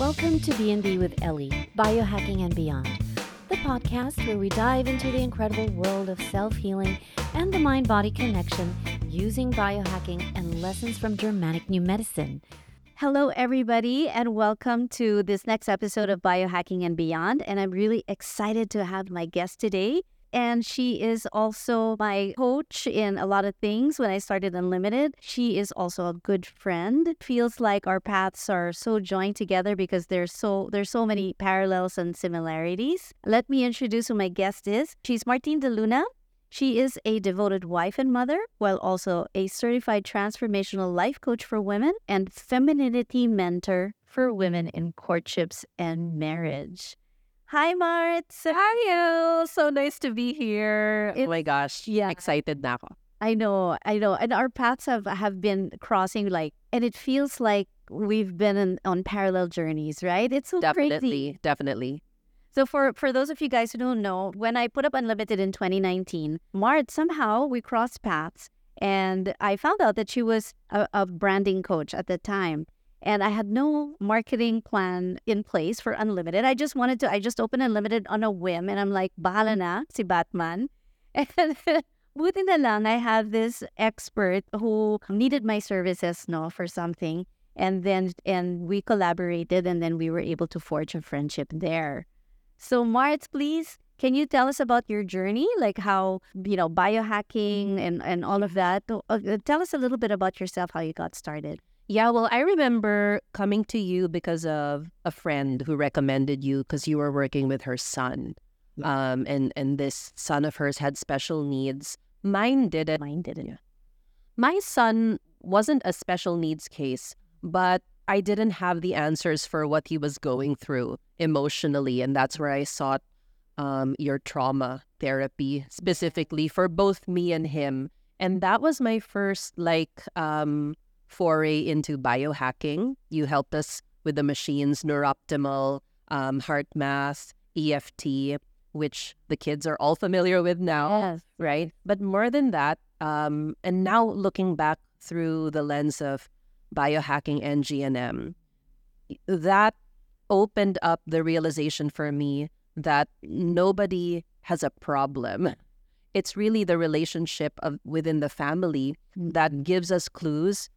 Welcome to B&B with Eli, Biohacking and Beyond, the podcast where we dive into the incredible world of self-healing and the mind-body connection using biohacking and lessons from Germanic New Medicine. Hello, everybody, and welcome to this next episode of Biohacking and Beyond. And I'm really excited to have my guest today, and she is also my coach in a lot of things when I started Unlimited. She is also a good friend. Feels like our paths are so joined together because there's so there's so many parallels and similarities. Let me introduce who my guest is. She's Martine de Luna. She is a devoted wife and mother, while also a certified transformational life coach for women and femininity mentor for women in courtships and marriage. Hi, Mart. Hi, El. So nice to be here. It- oh my gosh. Yeah. Excited na ako. I know, I know. And our paths have, have been crossing like, and it feels like we've been in, on parallel journeys, right? It's so Definitely. crazy. Definitely. So for for those of you guys who don't know, when I put up Unlimited in 2019, Mart somehow we crossed paths, and I found out that she was a, a branding coach at the time, and I had no marketing plan in place for Unlimited. I just wanted to. I just opened Unlimited on a whim, and I'm like, bahala na si Batman, and. Buti na lang, I had this expert who needed my services, no, for something, and then and we collaborated, and then we were able to forge a friendship there. So, Mart, please, can you tell us about your journey, like how you know biohacking and and all of that? Uh, tell us a little bit about yourself, how you got started. Yeah, well, I remember coming to you because of a friend who recommended you because you were working with her son. Um, and, and this son of hers had special needs. Mine didn't. Mine didn't. My son wasn't a special needs case, but I didn't have the answers for what he was going through emotionally. And that's where I sought um, your trauma therapy specifically for both me and him. And that was my first, like, um, foray into biohacking. You helped us with the machines, Neuroptimal, um, Heart Math, EFT, which the kids are all familiar with now Yes. right? But more than that, um, and now looking back through the lens of biohacking and GNM, that opened up the realization for me that nobody has a problem. It's really the relationship of within the family that gives us clues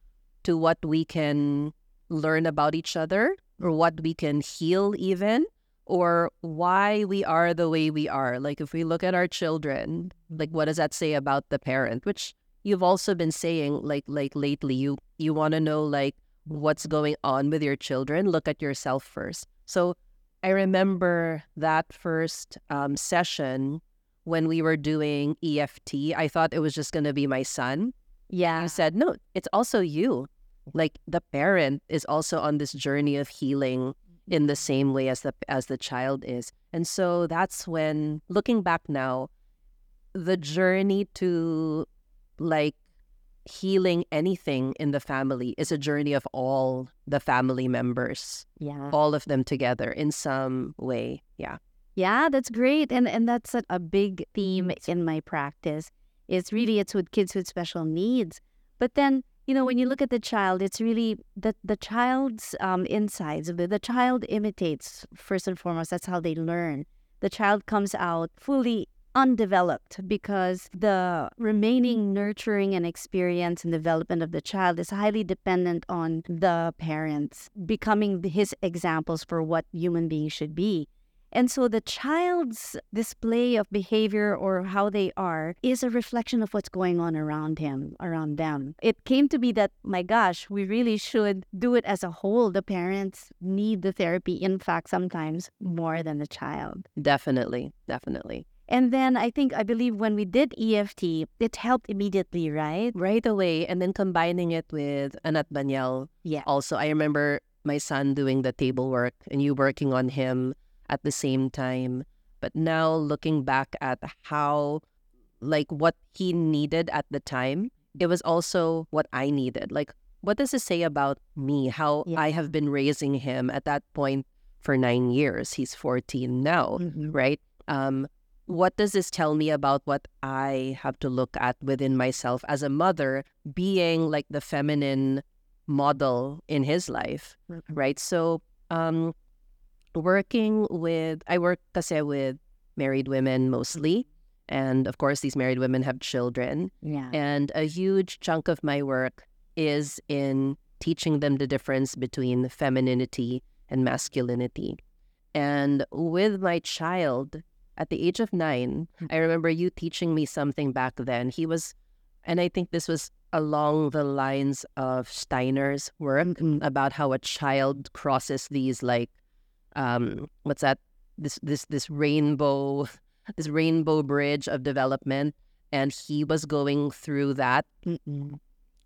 to what we can learn about each other or what we can heal even or why we are the way we are. Like if we look at our children, like what does that say about the parent? Which you've also been saying like like lately you you want to know like what's going on with your children, look at yourself first. So I remember that first um, session when we were doing EFT. I thought it was just going to be my son. Yeah. I said, no, it's also you. Like the parent is also on this journey of healing in the same way as the as the child is. And so that's when looking back now, the journey to like healing anything in the family is a journey of all the family members, Yeah. all of them together in some way. Yeah. Yeah, that's great. And and that's a, a big theme in my practice. It's really it's with kids with special needs. But then, you know, when you look at the child, it's really the the child's um, insides. The, the child imitates first and foremost. That's how they learn. The child comes out fully undeveloped because the remaining nurturing and experience and development of the child is highly dependent on the parents becoming his examples for what human beings should be. And so the child's display of behavior or how they are is a reflection of what's going on around him, around them. It came to be that, my gosh, we really should do it as a whole. The parents need the therapy, in fact, sometimes more than the child. Definitely. Definitely. And then I think, I believe when we did EFT, it helped immediately, right? Right away. And then combining it with Anat Baniel Yeah. also i remember my son doing the table work and you working on him at the same time but now looking back at how like what he needed at the time it was also what i needed like what does it say about me how Yeah. i have been raising him at that point for nine years he's 14 now Mhm. right um what does this tell me about what I have to look at within myself as a mother, being like the feminine model in his life, right? So um, working with, I work kasi with married women mostly. And of course, these married women have children. Yeah. And a huge chunk of my work is in teaching them the difference between femininity and masculinity. And with my child at the age of nine, hmm. I remember you teaching me something back then. He was, and I think this was along the lines of Steiner's work Mm-mm. about how a child crosses these like, um, what's that? This this this rainbow, this rainbow bridge of development, and he was going through that Mm-mm.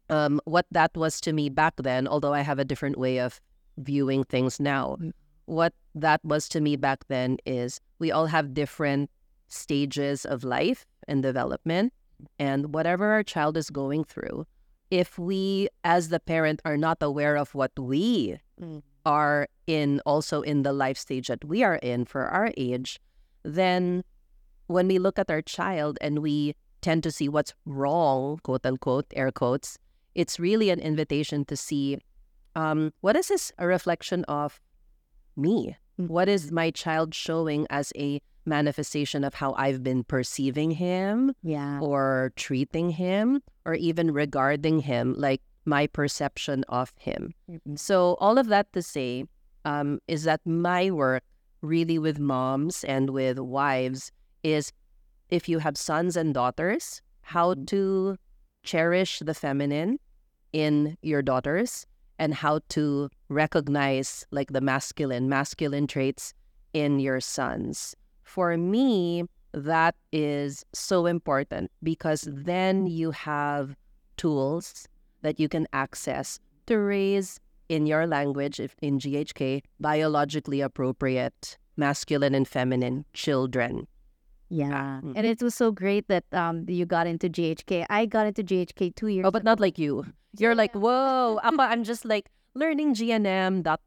um, what that was to me back then, although I have a different way of viewing things now, Mm. what that was to me back then is we all have different stages of life and development. And whatever our child is going through, if we, as the parent, are not aware of what we Mm. Are in, also in the life stage that we are in for our age, then when we look at our child and we tend to see what's wrong, quote unquote, air quotes, it's really an invitation to see um, what is this a reflection of me? Mm. What is my child showing as a manifestation of how I've been perceiving him Yeah. or treating him or even regarding him, like my perception of him? Mm-mm. So, all of that to say um, is that my work really with moms and with wives is if you have sons and daughters, how to cherish the feminine in your daughters and how to recognize like the masculine, masculine traits in your sons. For me, that is so important because then you have tools that you can access to raise in your language, if in GHK, biologically appropriate masculine and feminine children. Yeah. Mm. And it was so great that um you got into GHK. I got into GHK two years Oh, but not like you. You're like, whoa, ako, I'm just like learning GNM. That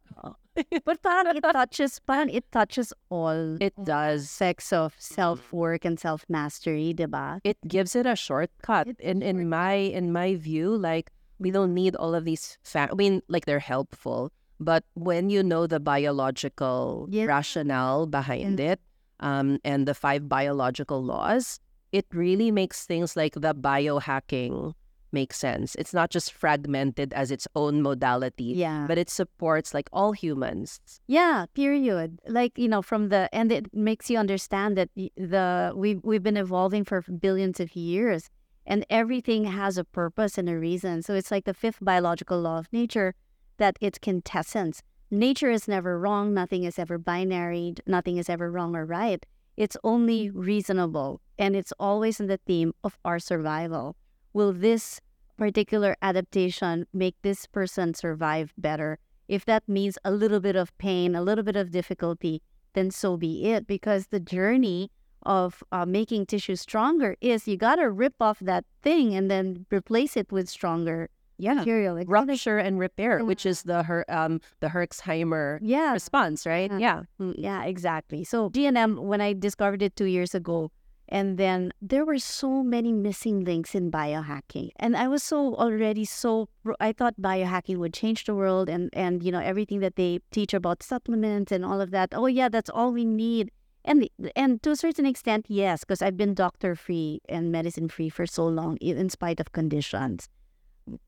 But parang it touches parang it touches all it does. Sex of self work and self mastery, diba? It gives it a shortcut. It's In in my in my view, like we don't need all of these. Fa- I mean, like they're helpful, but when you know the biological Yeah. rationale behind it, um, and the five biological laws, it really makes things like the biohacking make sense. It's not just fragmented as its own modality, Yeah. but it supports like all humans. Yeah, period. Like, you know, from the and it makes you understand that the we've we've been evolving for billions of years and everything has a purpose and a reason. So it's like the fifth biological law of nature that it's quintessence. Nature is never wrong, nothing is ever binary, nothing is ever wrong or right. It's only mm. reasonable and it's always in the theme of our survival. Will this particular adaptation make this person survive better? If that means a little bit of pain, a little bit of difficulty, then so be it. Because the journey of uh, making tissue stronger is you got to rip off that thing and then replace it with stronger Yeah. material. Like, Rupture and repair, which is the her um the Herxheimer yeah, response, right? Yeah. Yeah. Mm, Yeah, exactly. So GNM, when I discovered it two years ago, and then there were so many missing links in biohacking, and I was so already so I thought biohacking would change the world, and and you know everything that they teach about supplements and all of that. Oh yeah, that's all we need. And and to a certain extent, yes, because I've been doctor free and medicine free for so long, in spite of conditions.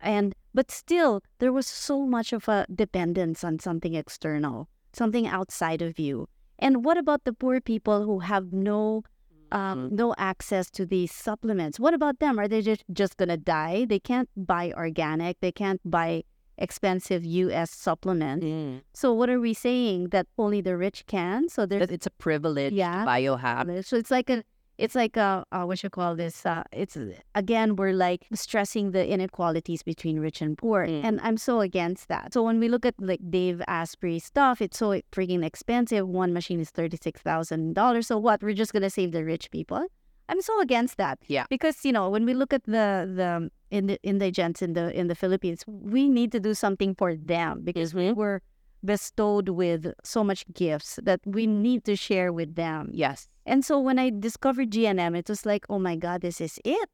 And but still there was so much of a dependence on something external something outside of you. And what about the poor people who have no um, no access to these supplements? What about them? Are they just, just gonna die? They can't buy organic they can't buy expensive us supplement. Mm. so what are we saying that only the rich can so there's That it's a privilege Yeah. biohack. so it's like a, it's like a, uh, what you call this? Uh, it's again, we're like stressing the inequalities between rich and poor, Mm. and I'm so against that. So when we look at like Dave Asprey stuff, it's so freaking expensive. One machine is thirty six thousand dollars. So what? We're just gonna save the rich people? I'm so against that. Yeah. because you know when we look at the the in the indigents in the in the Philippines, we need to do something for them because we Mhm. were bestowed with so much gifts that we need to share with them. Yes. And so when I discovered GNM, it was like, oh my God, this is it.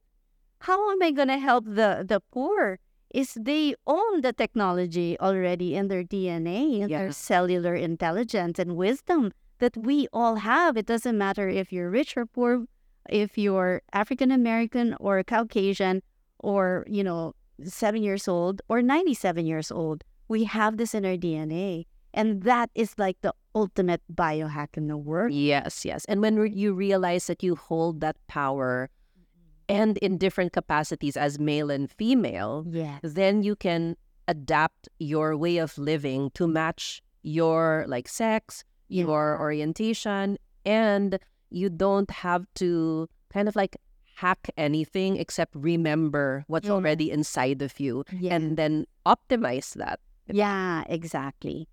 How am I gonna help the the poor is they own the technology already in their DNA, in Yeah. their cellular intelligence and wisdom that we all have. It doesn't matter if you're rich or poor, if you're African American or Caucasian or, you know, seven years old or 97 years old. We have this in our DNA. And that is like the ultimate biohack in the world. Yes, yes. And when re- you realize that you hold that power mm-hmm. and in different capacities as male and female, Yes. then you can adapt your way of living to match your like sex, Yeah. your orientation, and you don't have to kind of like hack anything except remember what's Yeah. already inside of you Yeah. and then optimize that. Yeah, exactly.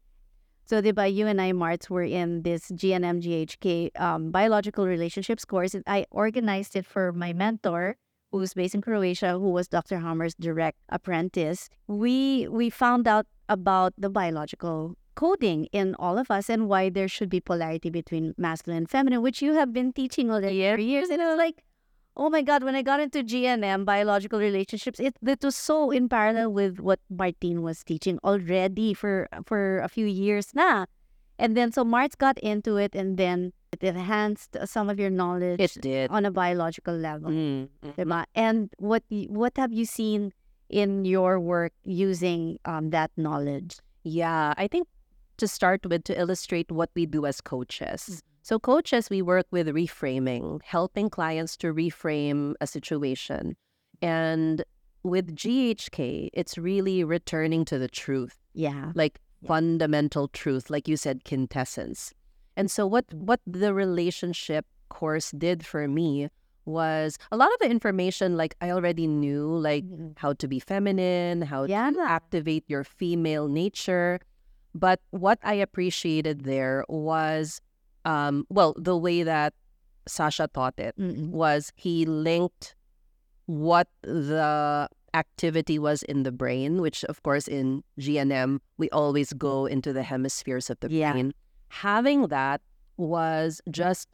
So, diba, you and I, Marts, were in this GNM GHK um, biological relationships course. I organized it for my mentor, who's based in Croatia, who was Dr. Hammer's direct apprentice. We we found out about the biological coding in all of us and why there should be polarity between masculine and feminine, which you have been teaching already for years. And I was like, oh my God, when I got into GNM, biological relationships, it, it was so in parallel with what Martine was teaching already for for a few years now. And then so Mart's got into it and then it enhanced some of your knowledge It did. on a biological level. Mm, mm. diba? And what what have you seen in your work using um, that knowledge? Yeah, I think to start with, to illustrate what we do as coaches. So, coaches, we work with reframing, helping clients to reframe a situation. And with GHK, it's really returning to the truth, Yeah. like Yeah. fundamental truth, like you said, quintessence. And so, what, what the relationship course did for me was a lot of the information, like I already knew, like Mhm. how to be feminine, how Yeah. to activate your female nature. But what I appreciated there was, um, well, the way that Sasha taught it Mm-mm. was he linked what the activity was in the brain, which of course in GNM, we always go into the hemispheres of the Yeah. brain. Having that was just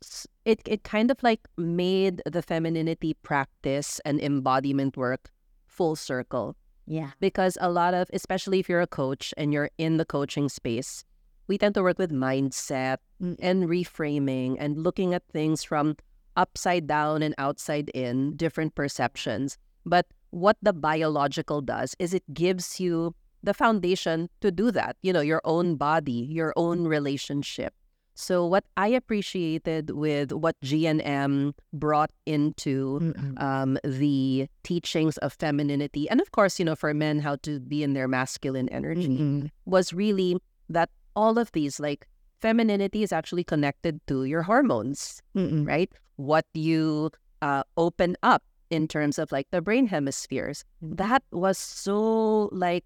it it kind of like made the femininity practice and embodiment work full circle Yeah. because a lot of especially if you're a coach and you're in the coaching space we tend to work with mindset Mm. and reframing and looking at things from upside down and outside in different perceptions but what the biological does is it gives you the foundation to do that you know your own body your own relationship so what i appreciated with what gnm brought into um, the teachings of femininity, and of course, you know, for men, how to be in their masculine energy, Mm-mm. was really that all of these, like, femininity is actually connected to your hormones, Mm-mm. right? What you uh, open up in terms of like the brain hemispheres. Mhm. That was so like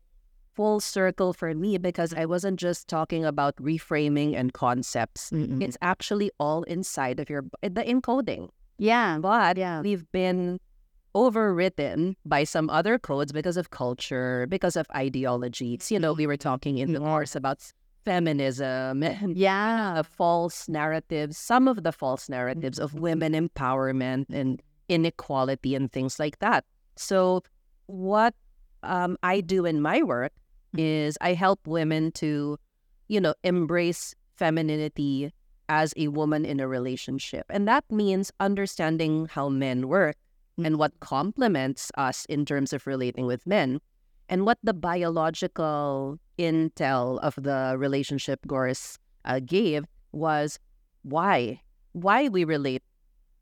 full circle for me because I wasn't just talking about reframing and concepts. Mm-mm. It's actually all inside of your the encoding Yeah. but Yeah. we've been overwritten by some other codes because of culture, because of ideologies. You know, we were talking in the course about feminism and Yeah. false narratives, some of the false narratives of women empowerment and inequality and things like that. So, what um, I do in my work is I help women to, you know, embrace femininity as a woman in a relationship. And that means understanding how men work and what complements us in terms of relating with men and what the biological intel of the relationship Goris uh, gave was why why we relate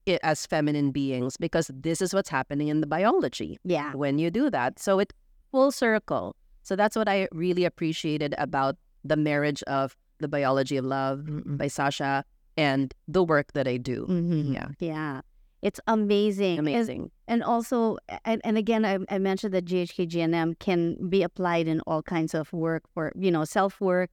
it as feminine beings because this is what's happening in the biology Yeah. when you do that so it full circle so that's what i really appreciated about the marriage of the biology of love Mm-mm. by sasha and the work that i do Mhm. yeah Yeah. It's amazing. Amazing And also, and, and again, I, I mentioned that GHK GNM can be applied in all kinds of work for, you know, self work.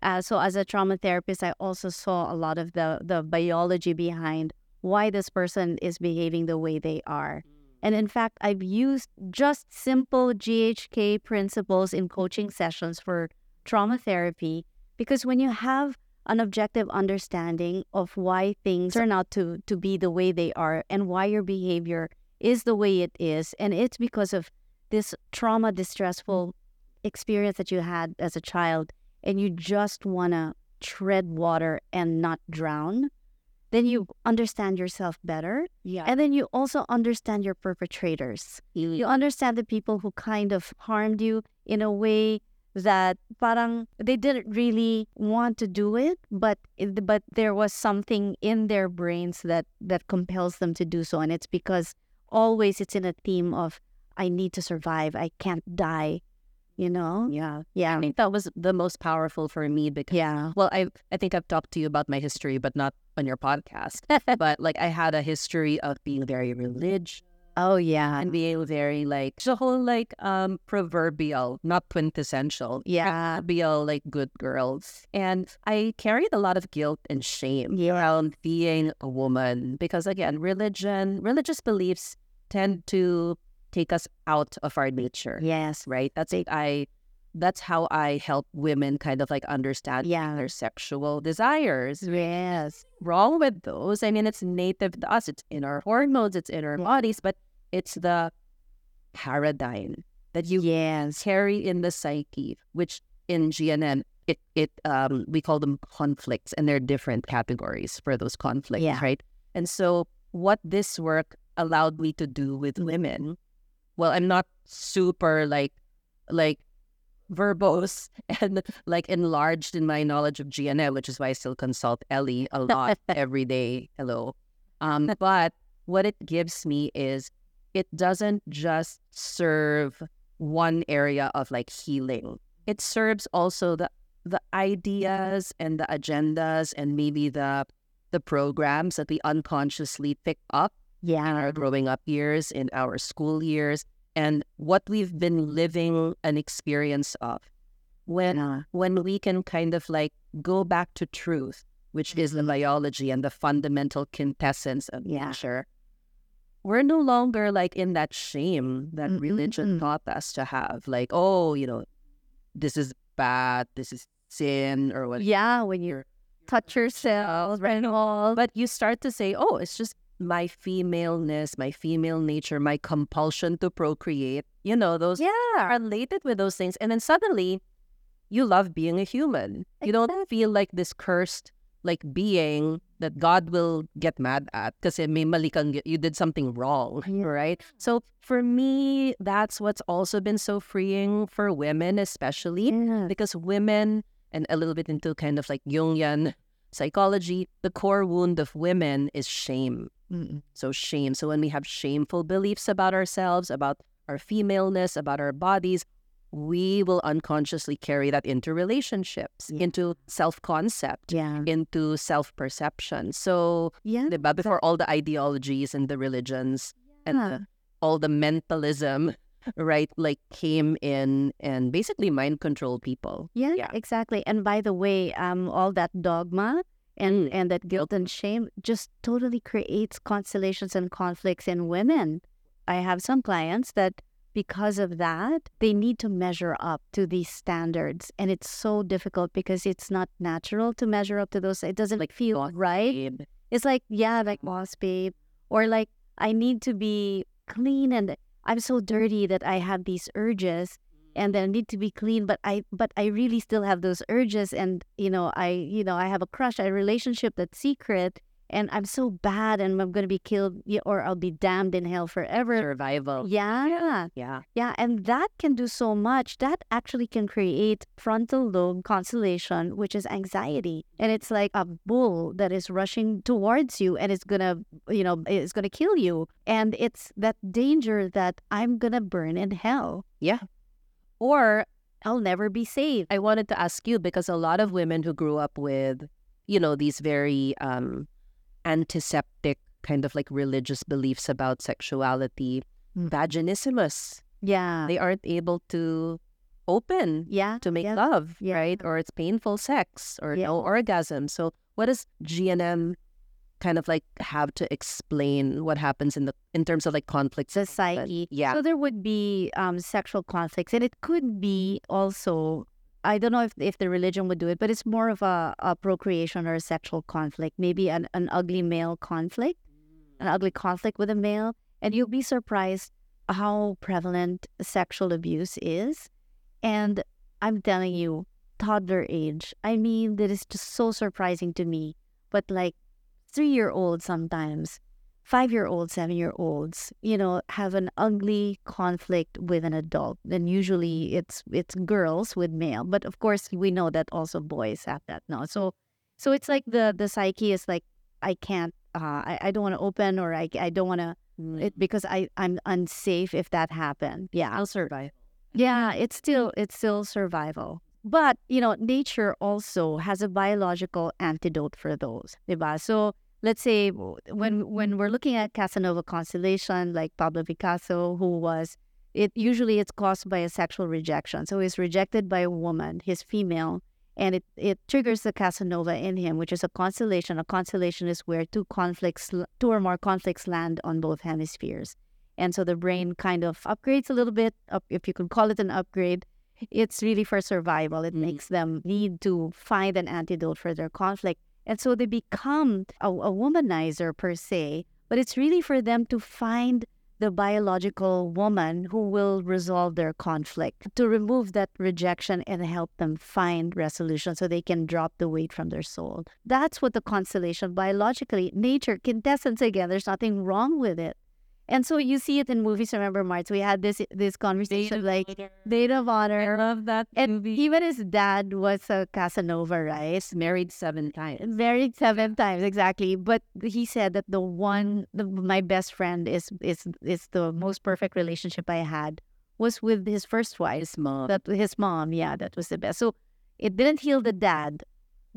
Uh, so as a trauma therapist, I also saw a lot of the, the biology behind why this person is behaving the way they are. And in fact, I've used just simple GHK principles in coaching sessions for trauma therapy because when you have an objective understanding of why things turn out to, to be the way they are and why your behavior is the way it is, and it's because of this trauma, distressful experience that you had as a child, and you just want to tread water and not drown, then you understand yourself better. Yeah. And then you also understand your perpetrators. Mm. You understand the people who kind of harmed you in a way that parang they didn't really want to do it, but but there was something in their brains that that compels them to do so, and it's because always it's in a theme of I need to survive, I can't die, you know. yeah. Yeah, I think that was the most powerful for me because yeah, well, I I think I've talked to you about my history, but not on your podcast. but like I had a history of being very religious oh yeah, and being very like the whole like um proverbial, not quintessential, yeah, proverbial like good girls. And I carried a lot of guilt and shame Yeah. around being a woman because again, religion, religious beliefs tend to take us out of our nature. yes, Right. That's it. I that's how I help women kind of like understand Yeah. their sexual desires. yes, Wrong with those. I mean, it's native to us. It's in our hormones, it's in our Yeah. bodies, but it's the paradigm that you yes, carry in the psyche, which in GNM it it um we call them conflicts, and they're different categories for those conflicts, Yeah. right? And so what this work allowed me to do with women, well, I'm not super like like verbose and like enlarged in my knowledge of GNM, which is why I still consult Eli a lot every day. Hello. Um, but what it gives me is it doesn't just serve one area of like healing. It serves also the the ideas and the agendas and maybe the the programs that we unconsciously pick up in yeah, our growing up years, in our school years, and what we've been living an experience of. When yeah, when we can kind of like go back to truth, which is the mm-hmm. biology and the fundamental quintessence of Yeah. nature, we're no longer like in that shame that Mm-mm-mm. religion mm. taught us to have. Like, oh, you know, this is bad, this is sin, or what. yeah. When you touch yourself, right? and all, But you start to say, oh, it's just my femaleness, my female nature, my compulsion to procreate. You know, those yeah, are related with those things. And then suddenly you love being a human. You don't feel like this cursed like being that God will get mad at because may mali kang, you did something wrong, Yeah. right? So for me, that's what's also been so freeing for women, especially yeah, because women and a little bit into kind of like Jungian psychology, the core wound of women is shame. Mm-mm. So shame. So when we have shameful beliefs about ourselves, about our femaleness, about our bodies, we will unconsciously carry that into relationships, Yeah. into self-concept, yeah, into self-perception. So yeah. diba, before all the ideologies and the religions and the- all the mentalism, right, like came in and basically mind control people. Yeah, Yeah. exactly. And by the way, um, all that dogma and and that guilt and shame just totally creates constellations and conflicts in women. I have some clients that because of that, they need to measure up to these standards, and it's so difficult because it's not natural to measure up to those. It doesn't like feel boss right. babe. It's like, yeah, like boss babe. Or like, I need to be clean and I'm so dirty that I have these urges and then need to be clean, but I but I really still have those urges and you know, I you know, I have a crush, a relationship that's secret and I'm so bad and I'm gonna be killed or I'll be damned in hell forever. Survival. Yeah. Yeah. Yeah, and that can do so much. That actually can create frontal lobe constellation, which is anxiety. And it's like a bull that is rushing towards you and it's gonna, you know, it's gonna kill you. And it's that danger that I'm gonna burn in hell. Yeah. Or I'll never be saved. I wanted to ask you because a lot of women who grew up with, you know, these very um antiseptic kind of like religious beliefs about sexuality, Mm. vaginismus, Yeah. they aren't able to open yeah. to make yeah. love, Yeah. right? Or it's painful sex or Yeah. no orgasm. So what does GNM kind of like have to explain what happens in the in terms of like conflicts? the But- psyche. Yeah. So there would be um, sexual conflicts, and it could be also. I don't know if if the religion would do it, but it's more of a, a procreation or a sexual conflict. Maybe an, an ugly male conflict, an ugly conflict with a male, and you'll be surprised how prevalent sexual abuse is. And I'm telling you, toddler age, I mean, that is just so surprising to me. But like three year olds sometimes, five year olds, seven year olds, you know, have an ugly conflict with an adult. And usually it's it's girls with male. But of course we know that also boys have that now. So so it's like the the psyche is like I can't uh I, I don't want to open or I I don't want to it because I I'm unsafe if that happened. Yeah. I'll survive. Yeah, it's still it's still survival. But, you know, nature also has a biological antidote for those. Diba? So let's say when when we're looking at Casanova constellation, like Pablo Picasso, who was it usually it's caused by a sexual rejection. So he's rejected by a woman, he's female, and it, it triggers the Casanova in him, which is a constellation. A constellation is where two conflicts, two or more conflicts land on both hemispheres. And so the brain kind of upgrades a little bit, if you could call it an upgrade. It's really for survival. It Mm. makes them need to find an antidote for their conflict. And so they become a, a womanizer per se, but it's really for them to find the biological woman who will resolve their conflict, to remove that rejection and help them find resolution so they can drop the weight from their soul. That's what the constellation biologically, nature, quintessence again, there's nothing wrong with it. And so you see it in movies. Remember, Marts, we had this this conversation like Made of Honor. I love that And movie. even his dad was a Casanova, right? married seven times. Married seven times, exactly. But he said that the one, the, my best friend is is is the most perfect relationship I had was with his first wife. His mom. That his mom, yeah, that was the best. So it didn't heal the dad,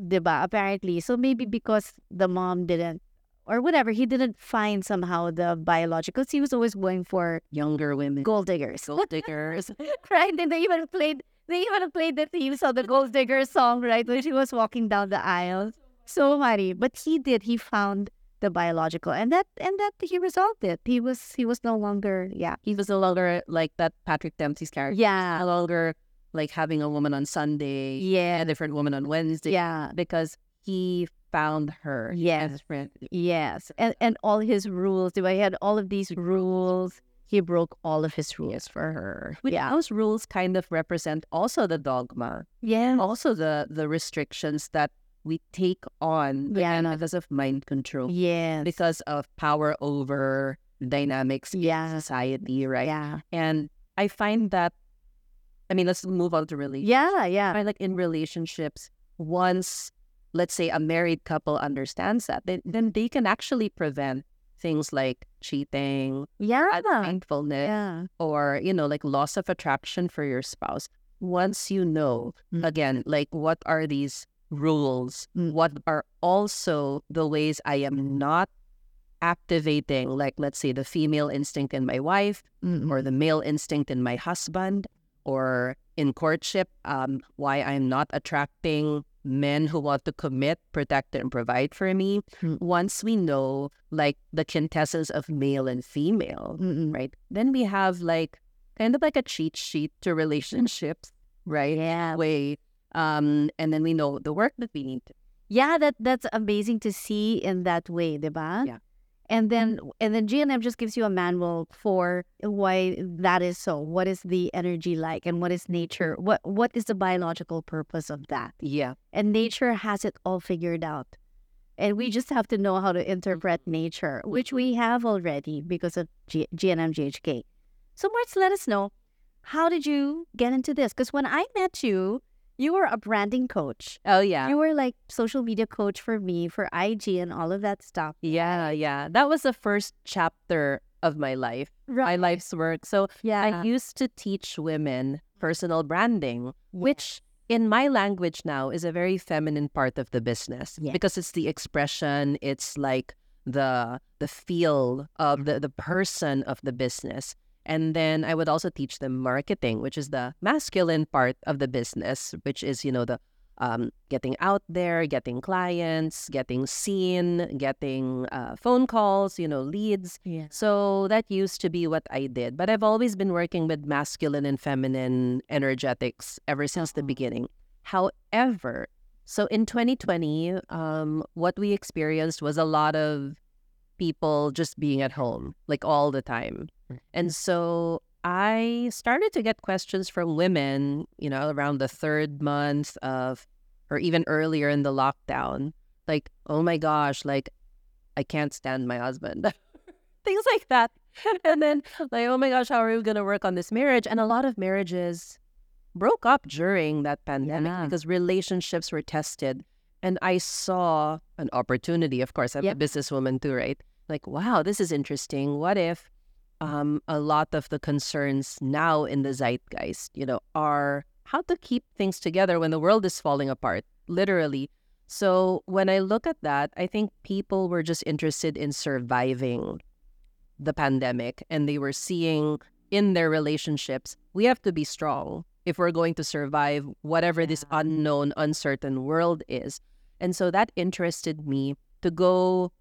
diba? Apparently, so maybe because the mom didn't, or whatever, he didn't find somehow the biological. 'cause He was always going for Younger women. gold diggers, Gold diggers. right? And they even played they even played the themes of the Gold Digger song, right? When she was walking down the aisle. So funny. But he did, he found the biological and that and that he resolved it. He was he was no longer yeah. he was no longer like that Patrick Dempsey's character. Yeah. No longer like having a woman on Sunday, Yeah. a different woman on Wednesday. Yeah. Because he found her. Yes. As a friend. Yes. And and all his rules. He had all of these rules. He broke all of his rules for her. Which yeah. those rules kind of represent also the dogma, Yeah. also the the restrictions that we take on Yeah. because of mind control, Yeah. because of power over dynamics in Yeah. society, right? Yeah. And I find that, I mean, let's move on to relationships. Yeah. Yeah. I like in relationships, once let's say a married couple understands that, then, then they can actually prevent things like cheating, Yeah. mindfulness, Yeah. or you know, like loss of attraction for your spouse. Once you know, Mm. again, like what are these rules? Mm. What are also the ways I am not activating, like let's say the female instinct in my wife Mm-mm. or the male instinct in my husband or in courtship um, why i'm not attracting men who want to commit protect and provide for me Mm. once we know like the quintessence of male and female Mm-mm. right then we have like kind of like a cheat sheet to relationships right Yeah. way um and then we know the work that we need to Yeah, that that's amazing to see in that way, diba? Yeah. And then mm-hmm. and then GNM just gives you a manual for why that is so. What is the energy like and what is nature? What what is the biological purpose of that? yeah And nature has it all figured out. And we just have to know how to interpret mm-hmm. nature, which we have already because of G- GNM GHK. So Marts, let us know how did you get into this? Because when I met you, you were a branding coach. oh yeah You were like social media coach for me, for IG and all of that stuff. yeah yeah that was the first chapter of my life my life's work so Yeah. I used to teach women personal branding, which in my language now is a very feminine part of the business Yeah. because it's the expression, it's like the the feel of mm. the, the person of the business. And then I would also teach them marketing, which is the masculine part of the business, which is, you know, the um, getting out there, getting clients, getting seen, getting uh, phone calls, you know, leads. yeah. So that used to be what I did. But I've always been working with masculine and feminine energetics ever since the beginning. However, so in 2020, um, what we experienced was a lot of people just being at home like all the time. And mm-hmm. so I started to get questions from women, you know, around the third month of, or even earlier in the lockdown, like, oh my gosh, like, I can't stand my husband. Things like that. and then, like, oh my gosh, how are we going to work on this marriage? And a lot of marriages broke up during that pandemic Yeah. because relationships were tested. And I saw an opportunity. Of course, I'm Yep. a businesswoman too, right? Like, wow, this is interesting. What if um, a lot of the concerns now in the zeitgeist, you know, are how to keep things together when the world is falling apart, literally. So when I look at that, I think people were just interested in surviving the pandemic and they were seeing in their relationships, we have to be strong if we're going to survive whatever this unknown, uncertain world is. And so that interested me to go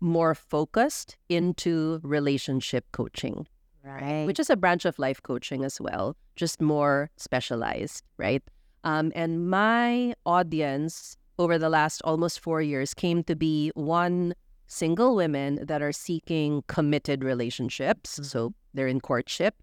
more focused into relationship coaching, Right. which is a branch of life coaching as well, just more specialized, right? Um, and my audience over the last almost four years came to be one single women that are seeking committed relationships. So they're in courtship.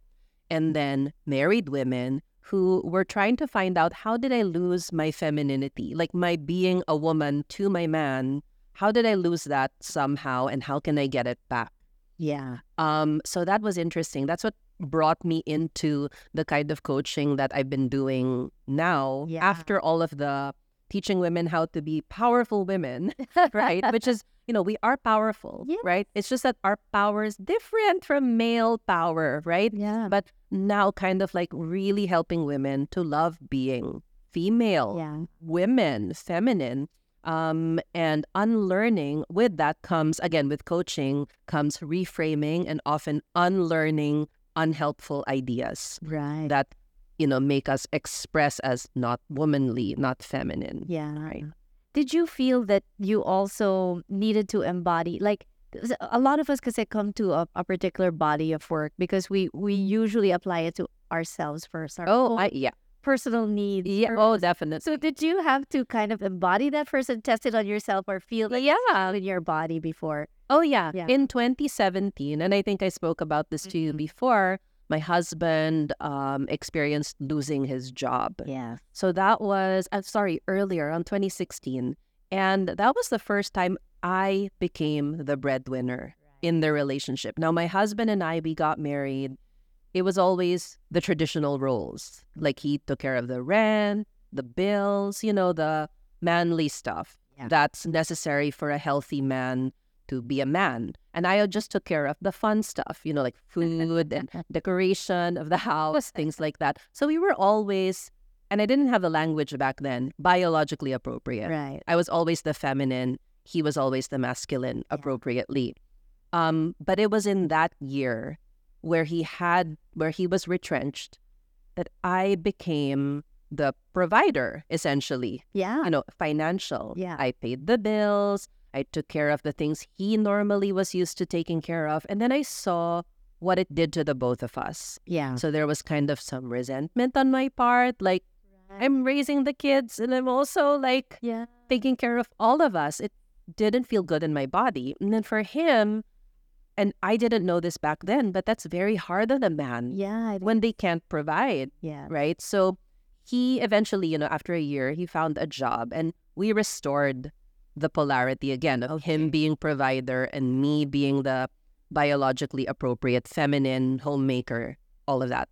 And then married women who were trying to find out how did I lose my femininity, like my being a woman to my man. How did I lose that somehow and how can I get it back? yeah. Um, so that was interesting. That's what brought me into the kind of coaching that I've been doing now Yeah. after all of the teaching women how to be powerful women, right? Which is, you know, we are powerful, Yeah. right? It's just that our power is different from male power, right? Yeah. But now kind of like really helping women to love being female, yeah. women, feminine, um, and unlearning. With that comes, again, with coaching, comes reframing and often unlearning unhelpful ideas Right. that, you know, make us express as not womanly, not feminine. yeah. Right. Did you feel that you also needed to embody like a lot of us because they come to a, a particular body of work because we we usually apply it to ourselves first our Oh, I, yeah. personal needs Yeah. first. Oh, definitely. so did you have to kind of embody that first and test it on yourself or feel like Yeah. in your body before Oh, yeah. Yeah. In 2017, and I think I spoke about this to you Mhm. before, my husband um, experienced losing his job. yeah So that was, I'm sorry, earlier on 2016. And that was the first time I became the breadwinner in the relationship. Now, my husband and I, we got married. It was always the traditional roles. Like he took care of the rent, the bills, you know, the manly stuff Yeah. that's necessary for a healthy man to be a man. And I just took care of the fun stuff, you know, like food and decoration of the house, things like that. So we were always, and I didn't have the language back then, biologically appropriate. right I was always the feminine. He was always the masculine appropriately. Um, but it was in that year where he had, where he was retrenched, that I became the provider, essentially yeah you know, financial. Yeah. I paid the bills. I took care of the things he normally was used to taking care of. And then I saw what it did to the both of us. yeah So there was kind of some resentment on my part. Like, I'm raising the kids and I'm also like yeah taking care of all of us. It didn't feel good in my body. And then for him, and I didn't know this back then, but that's very hard on a man yeah when they can't provide yeah right? So he eventually, you know, after a year, he found a job and we restored the polarity again of him being provider and me being the biologically appropriate feminine homemaker, all of that.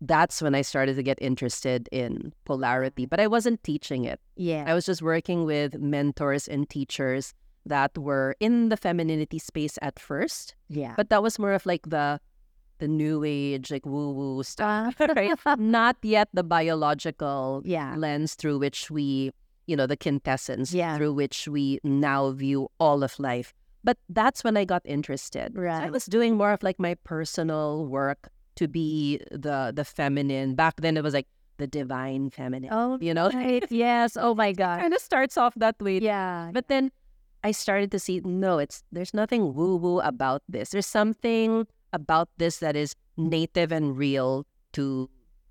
That's when I started to get interested in polarity, but I wasn't teaching it. yeah I was just working with mentors and teachers that were in the femininity space at first, yeah but that was more of like the the new age, like woo woo stuff right? Not yet the biological yeah lens through which we, you know, the quintessence Yeah. through which we now view all of life. But that's when I got interested. So I was doing more of like my personal work to be the the feminine. Back then it was like the divine feminine. oh You know? right yes oh my god kind of starts off that way. yeah But then I started to see no, it's there's nothing woo woo about this. There's something about this that is native and real to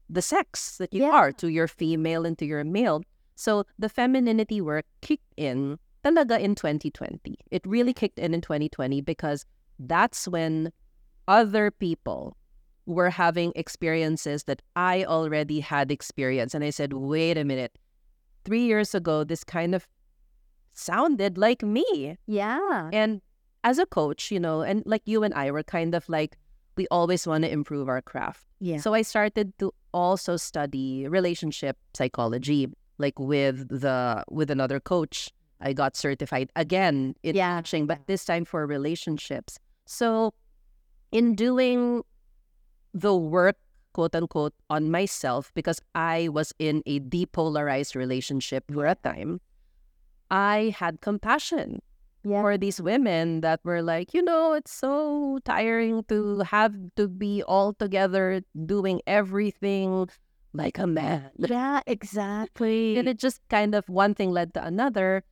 the sex that you Yeah. are, to your female and to your male. So the femininity work kicked in talaga in 2020. It really kicked in in 2020 because that's when other people were having experiences that I already had experienced. And I said, wait a minute. Three years ago, this kind of sounded like me. Yeah. And as a coach, you know, and like you and I were kind of like, we always want to improve our craft. Yeah. So I started to also study relationship psychology, like with the with another coach. I got certified again in Yeah. coaching, but this time for relationships. So in doing the work, quote unquote, on myself, because I was in a depolarized relationship for a time, I had compassion Yeah. for these women that were like, you know, it's so tiring to have to be all together doing everything like a man. Yeah, exactly. And it just kind of one thing led to another.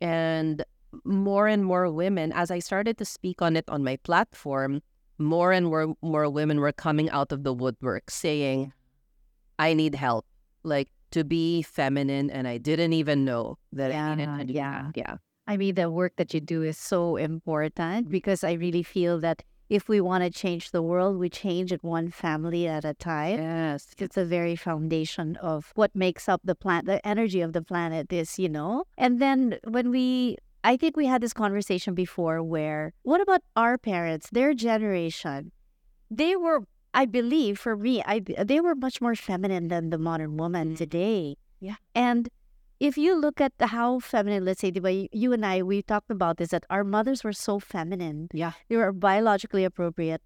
And more and more women, as I started to speak on it on my platform, more and more, more women were coming out of the woodwork saying, I need help. Like to be feminine, and I didn't even know that I needed Yeah, to yeah. Yeah. I mean, the work that you do is so important because I really feel that if we want to change the world, we change it one family at a time. Yes. It's the very foundation of what makes up the planet, the energy of the planet is, you know? And then when we, I think we had this conversation before where, what about our parents, their generation? They were, I believe, for me, I they were much more feminine than the modern woman Mm. today. Yeah. And if you look at the, how feminine, let's say, diba, you- you and I, we talked about this, that our mothers were so feminine. Yeah. They were biologically appropriate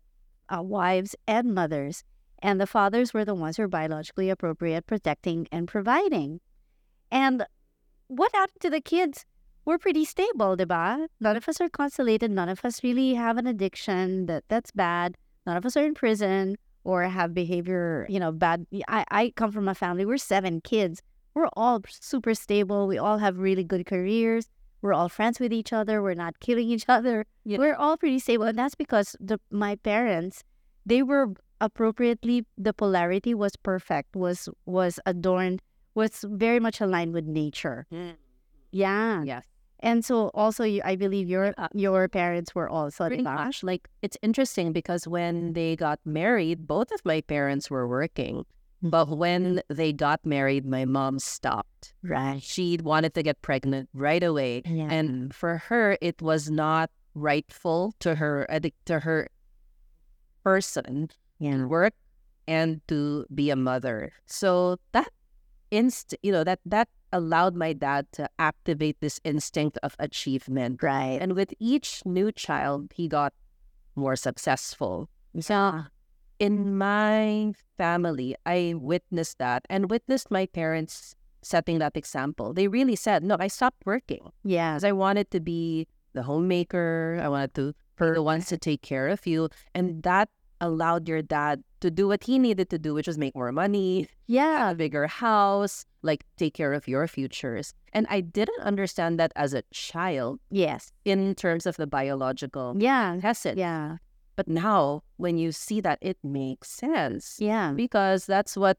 uh, wives and mothers. And the fathers were the ones who were biologically appropriate, protecting and providing. And what happened to the kids? We're pretty stable, diba? None of us are constellated. None of us really have an addiction that that's bad. None of us are in prison or have behavior, you know, bad. I, I come from a family, we're seven kids. We're all super stable. We all have really good careers. We're all friends with each other. We're not killing each other. Yeah. We're all pretty stable. And that's because the my parents, they were appropriately the polarity was perfect, was was adorned, was very much aligned with nature. Mm. Yeah. Yes. And so also you, I believe your Yeah. your parents were also Pretty much. Like it's interesting because when they got married, both of my parents were working. But when they got married, my mom stopped. Right. She wanted to get pregnant right away. Yeah. And for her, it was not rightful to her uh, to her person Yeah. work and to be a mother. So that inst you know, that that allowed my dad to activate this instinct of achievement. Right. And with each new child, he got more successful. Yeah. In my family, I witnessed that and witnessed my parents setting that example. They really said, No, I stopped working Yeah. because I wanted to be the homemaker. I wanted to be the ones to take care of you. And that allowed your dad to do what he needed to do, which was make more money, Yeah. a bigger house, like take care of your futures. And I didn't understand that as a child Yes. in terms of the biological Yeah. tested. Yeah. But now when you see that, it makes sense Yeah. because that's what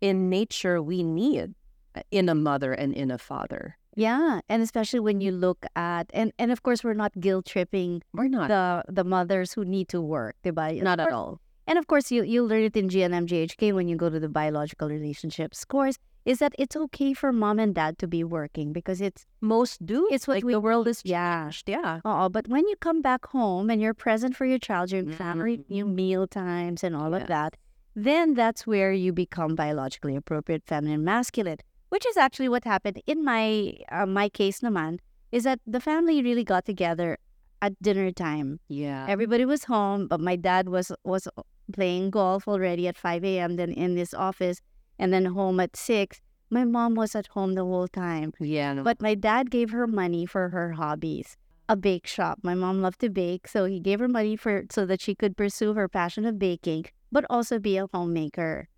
in nature we need uh, in a mother and in a father. Yeah. And especially when you look at and and of course we're not guilt tripping We're not. the the mothers who need to work, diba? Not at all. And of course, you you learn it in GNM GHK when you go to the biological relationships course. Is that it's okay for mom and dad to be working because it's Most do. It's what like we the world is yeah. changed. Yeah. oh, but when you come back home and you're present for your child during family Mhm. you meal times and all of that, then that's where you become biologically appropriate feminine masculine, which is actually what happened in my uh, my case naman is that the family really got together at dinner time. Yeah. Everybody was home, but my dad was was playing golf already at 5 a.m. Then in this office, and then home at six. My mom was at home the whole time, yeah. no. but my dad gave her money for her hobbies. A bake shop. My mom loved to bake, so he gave her money for so that she could pursue her passion of baking, but also be a homemaker.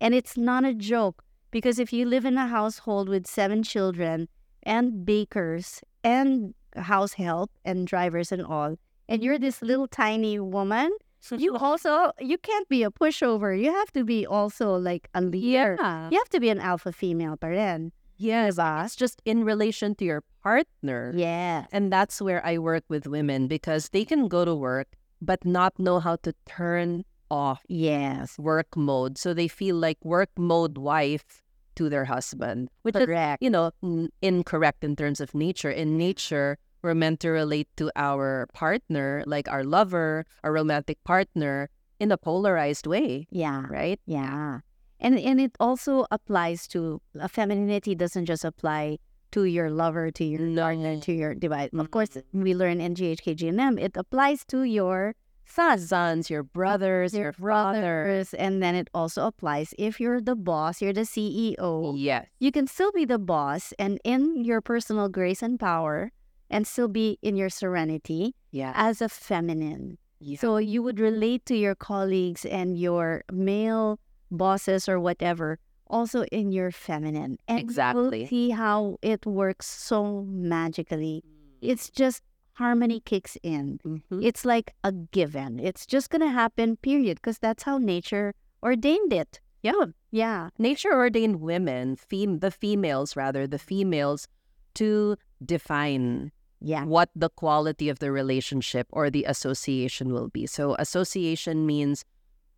And it's not a joke because if you live in a household with seven children and bakers and house help and drivers and all, and you're this little tiny woman, you also you can't be a pushover. You have to be also like a leader. yeah. You have to be an alpha female pa rin. Yes, Diba? it's just in relation to your partner. Yeah. And that's where I work with women because they can go to work but not know how to turn off Yes. work mode. So they feel like work mode wife to their husband, which is, you know, incorrect in terms of nature. In nature, we're meant to relate to our partner, like our lover, our romantic partner, in a polarized way, Yeah. right? Yeah. And and it also applies to uh, femininity doesn't just apply to your lover, to your partner, to your divide. Of course, we learn in GHK GNM, it applies to your sons, Sons, your brothers, your, father. brothers, and then it also applies if you're the boss, you're the CEO. Yes. You can still be the boss and in your personal grace and power and still be in your serenity Yeah. as a feminine. yeah. So you would relate to your colleagues and your male bosses or whatever also in your feminine. And Exactly. see how it works so magically. It's just harmony kicks in. Mhm. It's like a given. It's just going to happen, period, because that's how nature ordained it. Yeah. Yeah. Nature ordained women, fem- the females rather, the females, to define Yeah. what the quality of the relationship or the association will be. So association means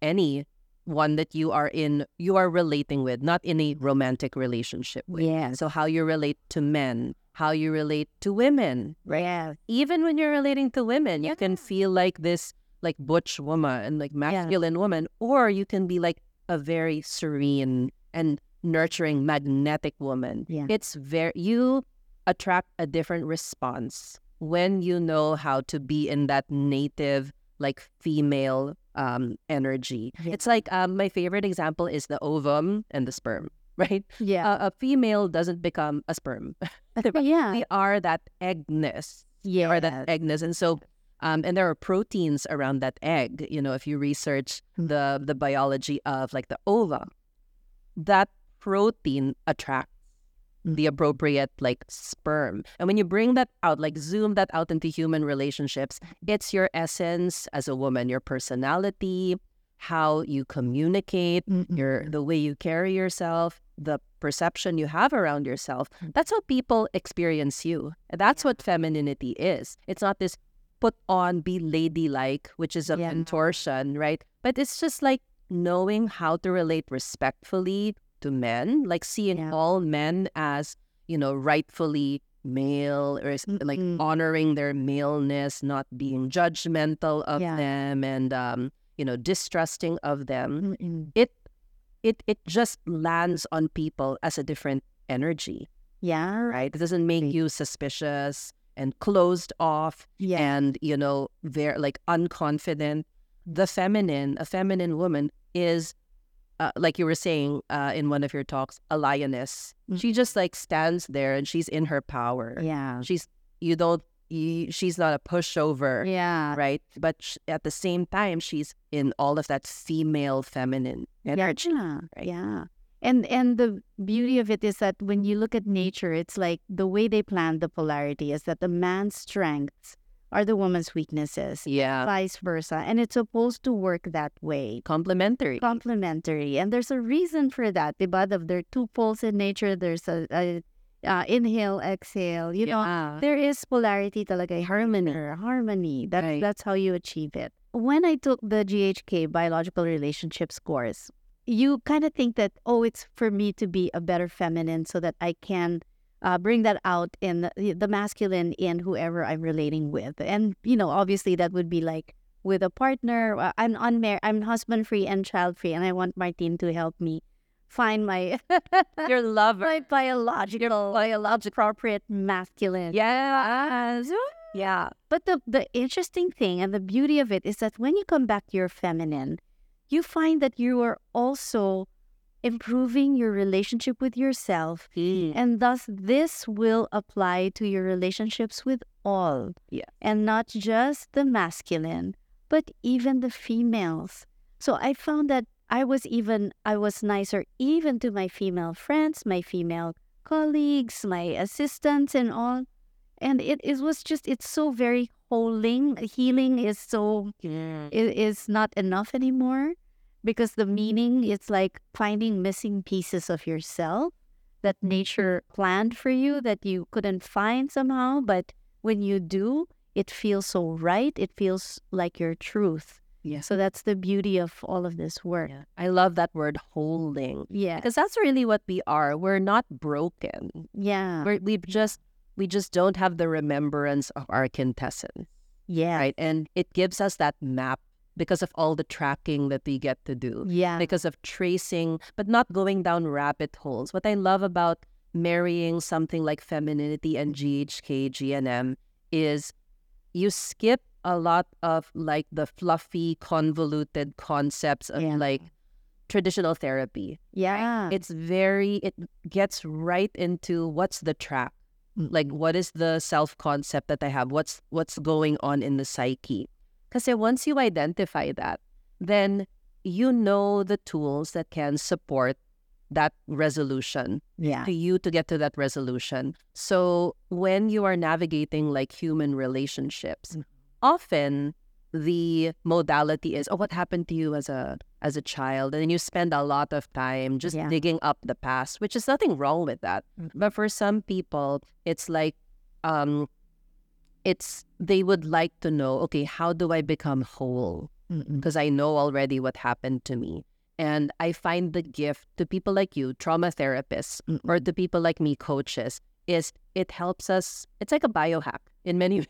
any one that you are in, you are relating with, not in a romantic relationship with. Yes. So how you relate to men, how you relate to women, Yeah. even when you're relating to women, you can feel like this like butch woman, and like masculine woman, or you can be like a very serene and nurturing, magnetic woman. Yeah. It's very you attract a different response when you know how to be in that native like female um energy. Yeah. It's like um my favorite example is the ovum and the sperm, right? Yeah. A, a female doesn't become a sperm. yeah. we are that eggness Yeah. or that eggness and so um, and there are proteins around that egg you know if you research Mm. the the biology of like the ova that protein attracts. The appropriate like sperm. And when you bring that out like zoom that out into human relationships it's your essence as a woman your personality how you communicate mm-hmm. your the way you carry yourself the perception you have around yourself. That's how people experience you. That's what femininity is. It's not this put on be ladylike which is a Yeah. contortion right? But it's just like knowing how to relate respectfully to men like seeing Yeah. all men as you know rightfully male or is- like honoring their maleness not being judgmental of Yeah. them and um you know distrusting of them Mm-mm. it it it just lands on people as a different energy Yeah. right it doesn't make you suspicious and closed off Yeah. and you know very like unconfident the feminine a feminine woman is uh, like you were saying uh, in one of your talks a lioness she just like stands there and she's in her power Yeah. she's you don't you, she's not a pushover Yeah. right but sh- at the same time she's in all of that female feminine energy Yeah. right? Yeah. And and the beauty of it is that when you look at nature, it's like the way they plan the polarity is that the man's strengths are the woman's weaknesses, yeah vice versa. And it's supposed to work that way. complementary Complementary. And there's a reason for that. Diba? The- There are two poles in nature. There's a, a uh, inhale, exhale. You know, there is polarity talaga. Harmony. Harmony. That's, Right. that's how you achieve it. When I took the GHK biological relationships course, you kind of think that, oh, it's for me to be a better feminine so that I can uh, bring that out in the, the masculine in whoever I'm relating with. And, you know, obviously that would be like with a partner. uh, I'm unmarried, I'm husband free and child free, and I want Martin to help me find my your lover my biological, your biological appropriate masculine. yes Yeah. But the the interesting thing and the beauty of it is that when you come back to your feminine, you find that you are also improving your relationship with yourself. Mm. And thus this will apply to your relationships with all. Yes. And not just the masculine, but even the females. So I found that I was even I was nicer even to my female friends, my female colleagues, my assistants and all. And it, it was just it's so very wholing. Healing is so it is not enough anymore because the meaning it's like finding missing pieces of yourself that nature planned for you that you couldn't find somehow, but when you do, it feels so right. It feels like your truth. Yeah. So that's the beauty of all of this work. Yeah. I love that word wholing Yeah. because that's really what we are. We're not broken. Yeah. We're, we've just we just don't have the remembrance of our quintessence, Yeah. right? And it gives us that map because of all the tracking that we get to do, Yeah. because of tracing, but not going down rabbit holes. What I love about marrying something like femininity and GHK, GNM is you skip a lot of like the fluffy, convoluted concepts of Yeah. like traditional therapy. Yeah. It's very, it gets right into what's the track mm. like what is the self concept that I have? What's what's going on in the psyche? Because once you identify that, then you know the tools that can support that resolution yeah. to you to get to that resolution. So when you are navigating like human relationships, Mm. often the modality is oh what happened to you as a as a child and then you spend a lot of time just Yeah. digging up the past which is nothing wrong with that Mm. but for some people it's like um it's they would like to know okay how do i become whole because I know already what happened to me. And I find the gift to people like you, trauma therapists, Mm-mm. or to people like me, coaches, is it helps us. It's like a biohack in many ways.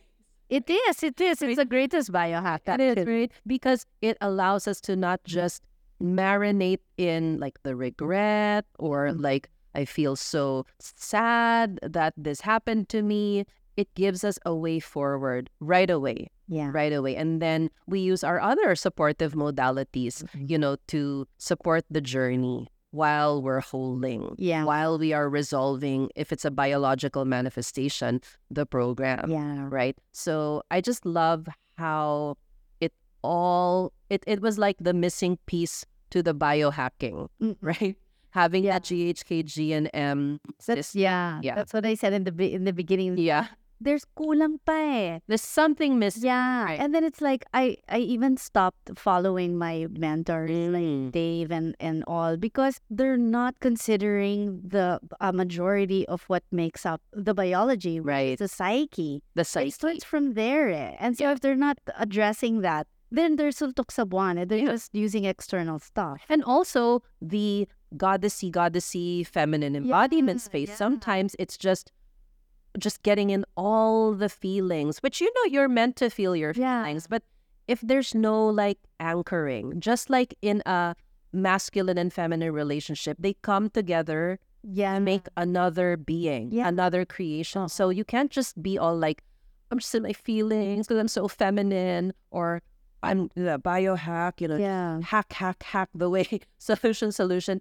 It is. It is. It's the greatest biohack. It is, right? Because it allows us to not just marinate in like the regret or Mm. like, I feel so sad that this happened to me. It gives us a way forward right away Yeah. right away. And then we use our other supportive modalities, Mhm. you know, to support the journey while we're wholing, Yeah. while we are resolving, if it's a biological manifestation, the program, Yeah. right? So I just love how it all, it, it was like the missing piece to the biohacking, Mm. right? Having Yeah. that GHK, GNM. That's This- yeah. yeah. That's what I said in the in the beginning. Yeah. There's kulang pa eh. There's something missing. Yeah. Right. And then it's like I I even stopped following my mentors like Mm. Dave and and all because they're not considering the majority of what makes up the biology, Right. the psyche. The It psyche. starts from there. Eh. And so if they're not addressing that, then they're sultok sa buwan. eh. They're Yeah. just using external stuff. And also the goddessy, goddessy feminine embodiment Yeah, space. yeah. Sometimes it's just just getting in all the feelings, which you know you're meant to feel your Yeah. feelings. But if there's no like anchoring, just like in a masculine and feminine relationship, they come together Yeah. to make another being, Yeah. another creation. Oh. So you can't just be all like, I'm just in my feelings because I'm so feminine or I'm the biohack, you know, Yeah. hack, hack, hack the way solution, solution.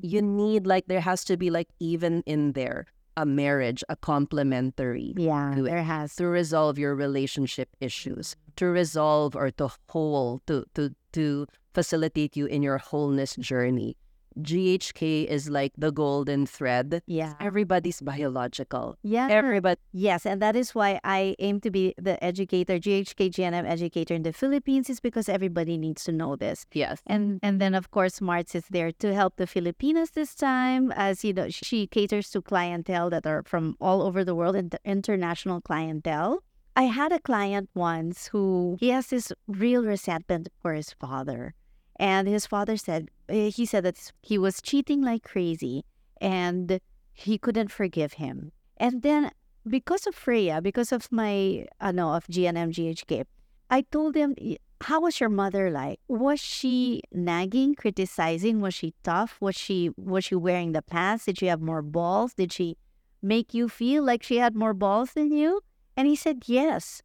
You need like there has to be like even in there a marriage, a complementary Yeah. it. There has to resolve your relationship issues, to resolve or to whole, to to to facilitate you in your wholeness journey. GHK is like the golden thread. Yeah. Everybody's biological. Yeah. Everybody Yes, and that is why I aim to be the educator, GHK GNM educator in the Philippines, is because everybody needs to know this. yes. And and then of course Marts is there to help the Filipinas this time, as you know, she caters to clientele that are from all over the world, and international clientele. I had a client once who he has this real resentment for his father, and his father said eh, he said that he was cheating like crazy, and he couldn't forgive him. And then because of Freya, because of my ano of GNM GHK, I told him, "How was your mother like? Was she nagging, criticizing? Was she tough? Was she was she wearing the pants? Did she have more balls? Did she make you feel like she had more balls than you?" And he said, "Yes."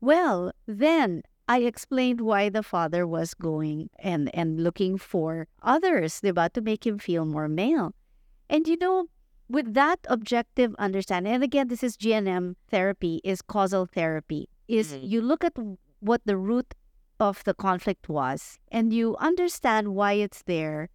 Well, then I explained why the father was going and and looking for others, diba, to make him feel more male. And you know, with that objective understanding, and again, this is GNM therapy, is causal therapy, is Mhm. you look at what the root of the conflict was and you understand why it's there.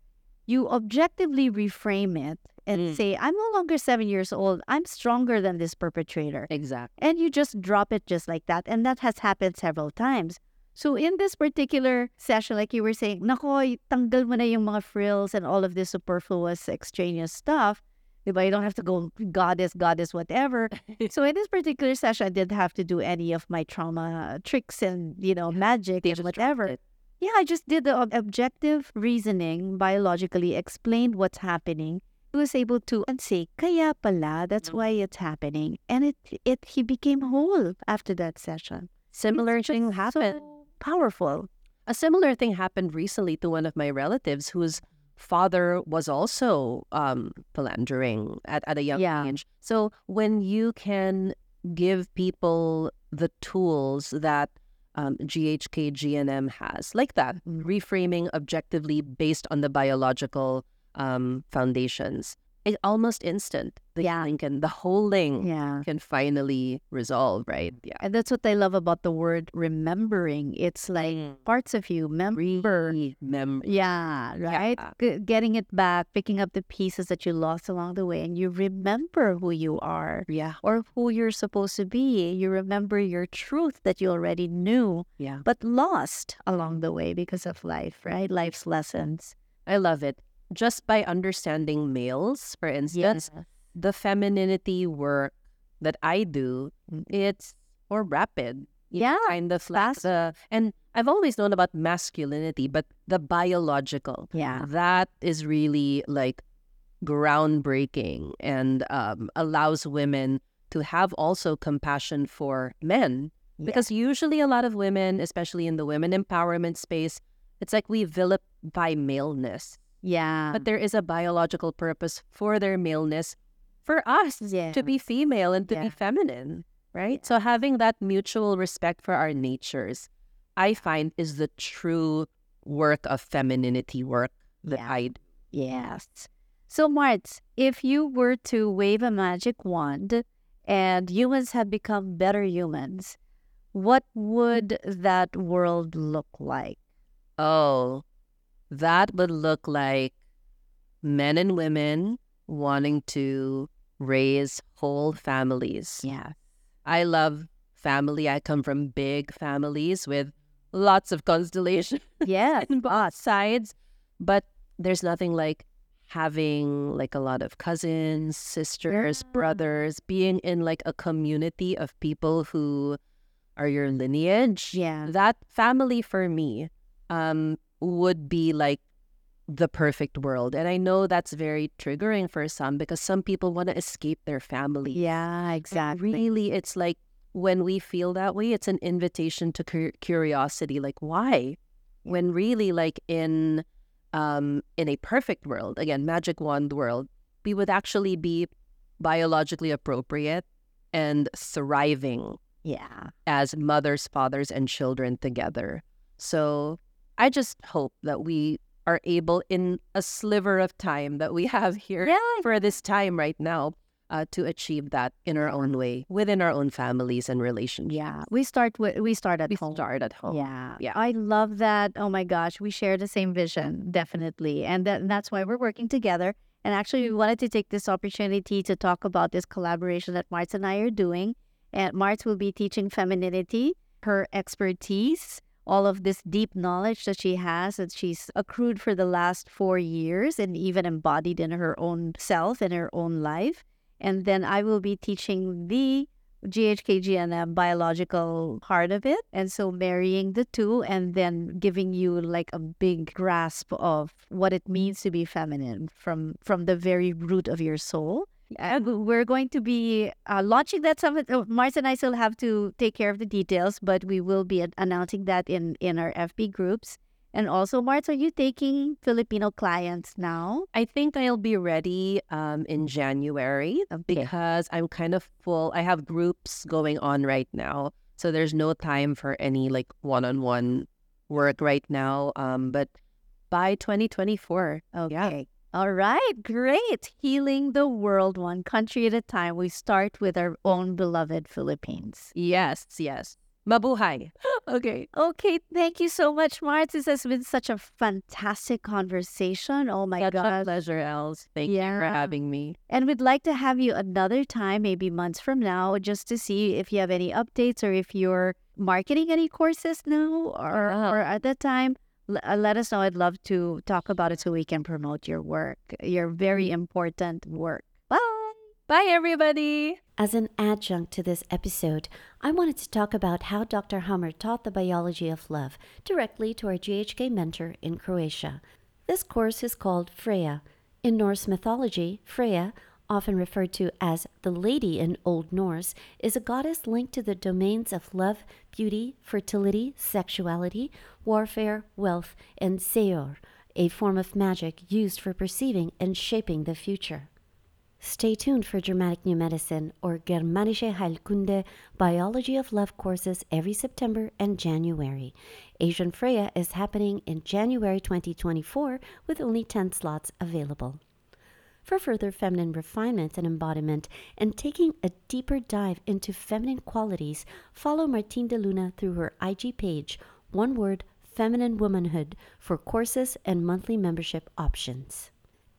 You objectively reframe it and Mm. say, I'm no longer seven years old. I'm stronger than this perpetrator. Exactly. And you just drop it just like that. And that has happened several times. So in this particular session, like you were saying, nako, tanggal mo na yung mga frills and all of this superfluous extraneous stuff Diba? You don't have to go goddess, goddess, whatever. so in this particular session, I didn't have to do any of my trauma tricks and you know magic They and whatever. it. Yeah, I just did the objective reasoning, biologically explained what's happening. He was able to and say, kaya pala, that's Mm. why it's happening. And it, it he became whole after that session. Similar It's thing happened. so powerful. A similar thing happened recently to one of my relatives whose father was also um, philandering at, at a young Yeah. age. So when you can give people the tools that um, GHK GNM has, like that, reframing objectively based on the biological um, foundations, it almost instant. The Yeah. can, the whole thing Yeah. can finally resolve, right? Yeah. And that's what I love about the word remembering. It's like Mm. parts of you remember. Remember. Yeah, right? Yeah. G- getting it back, picking up the pieces that you lost along the way, and you remember who you are Yeah. or who you're supposed to be. You remember your truth that you already knew, Yeah. but lost along the way because of life, right? Life's lessons. I love it. Just by understanding males, for instance, the femininity work that I do, it's more rapid. Yeah. Kind of like the, and I've always known about masculinity, but the biological, Yeah. that is really like groundbreaking and um, allows women to have also compassion for men. Because usually a lot of women, especially in the women empowerment space, it's like we vilify maleness. Yeah. But there is a biological purpose for their maleness for us yeah. to be female and to Yeah. be feminine, right? So having that mutual respect for our natures, I find is the true work of femininity work that Yeah. I do. Yes. So, Marts, if you were to wave a magic wand and humans have become better humans, what would that world look like? Oh, that would look like men and women wanting to raise whole families. Yeah. I love family. I come from big families with lots of constellation Yeah. in both sides, but there's nothing like having like a lot of cousins, sisters, Yeah. brothers, being in like a community of people who are your lineage. Yeah. That family for me um would be like the perfect world. And I know that's very triggering for some because some people want to escape their family. Yeah, But exactly. Really, it's like when we feel that way, it's an invitation to cur- curiosity. Like, why? When really, like in um in a perfect world, again, magic wand world, we would actually be biologically appropriate and thriving Yeah. as mothers, fathers, and children together. So I just hope that we are able, in a sliver of time that we have here Yeah. for this time right now, uh, to achieve that in our own way, within our own families and relationships. Yeah. We start with we start at We home. start at home. Yeah. Yeah. I love that. Oh my gosh. We share the same vision, definitely. And that, that's why we're working together. And actually, we wanted to take this opportunity to talk about this collaboration that Martz and I are doing. And Martz will be teaching femininity, her expertise, all of this deep knowledge that she has that she's accrued for the last four years and even embodied in her own self, in her own life. And then I will be teaching the GHKGNM biological part of it. And so marrying the two and then giving you like a big grasp of what it means to be feminine from from the very root of your soul. Uh, we're going to be uh, launching that summit. Oh, Mars and I still have to take care of the details, but we will be announcing that in in our FB groups. And also, Mars, are you taking Filipino clients now? I think I'll be ready um, in January because I'm kind of full. I have groups going on right now. So there's no time for any like one on one work right now. Um, but by 2024, Okay. All right, great. Healing the world one country at a time. We start with our own beloved Philippines. yes, yes. Mabuhay. okay. Okay, thank you so much, Mars. This has been such a fantastic conversation. Oh my Such God. pleasure, Els. Thank you for having me. And we'd like to have you another time, maybe months from now, just to see if you have any updates or if you're marketing any courses now or, Yeah. or at that time. L- uh, Let us know. I'd love to talk about it so we can promote your work, your very important work. Bye. Bye, everybody. As an adjunct to this episode, I wanted to talk about how Dr. Hamer taught the biology of love directly to our GHK mentor in Croatia. This course is called Freya. In Norse mythology, Freya, often referred to as the Lady in Old Norse, is a goddess linked to the domains of love, beauty, fertility, sexuality, warfare, wealth, and seiðr, a form of magic used for perceiving and shaping the future. Stay tuned for Germanic New Medicine or Germanische Heilkunde Biology of Love courses every September and January. Asian Freya is happening in January 2024 with only 10 slots available. For further feminine refinement and embodiment and taking a deeper dive into feminine qualities, follow Martine de Luna through her IG page, one word, Feminine Womanhood, for courses and monthly membership options.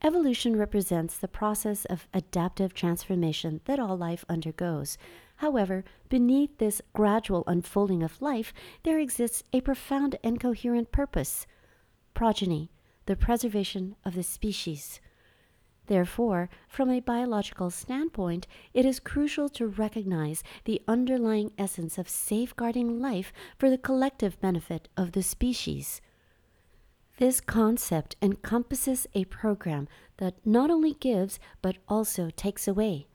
Evolution represents the process of adaptive transformation that all life undergoes. However, beneath this gradual unfolding of life, there exists a profound and coherent purpose progeny, the preservation of the species. Therefore, from a biological standpoint, it is crucial to recognize the underlying essence of safeguarding life for the collective benefit of the species. This concept encompasses a program that not only gives but also takes away.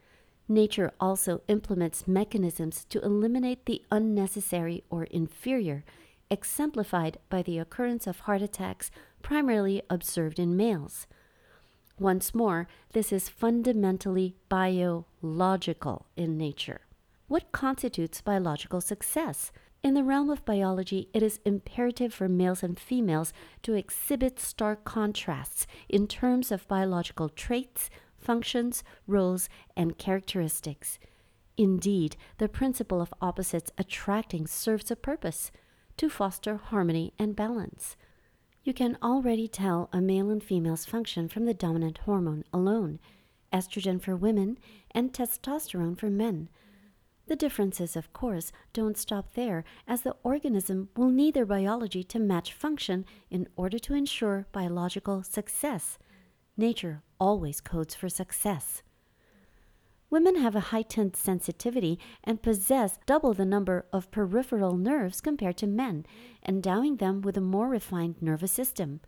Nature also implements mechanisms to eliminate the unnecessary or inferior, exemplified by the occurrence of heart attacks primarily observed in males. Once more, this is fundamentally biological in nature. What constitutes biological success? In the realm of biology, it is imperative for males and females to exhibit stark contrasts in terms of biological traits, functions, roles, and characteristics. Indeed, the principle of opposites attracting serves a purpose to foster harmony and balance. You can already tell a male and female's function from the dominant hormone alone estrogen for women and testosterone for men. The differences, of course, don't stop there, as the organism will need their biology to match function in order to ensure biological success. Nature always codes for success. Women have a heightened sensitivity and possess double the number of peripheral nerves compared to men, endowing them with a more refined nervous system.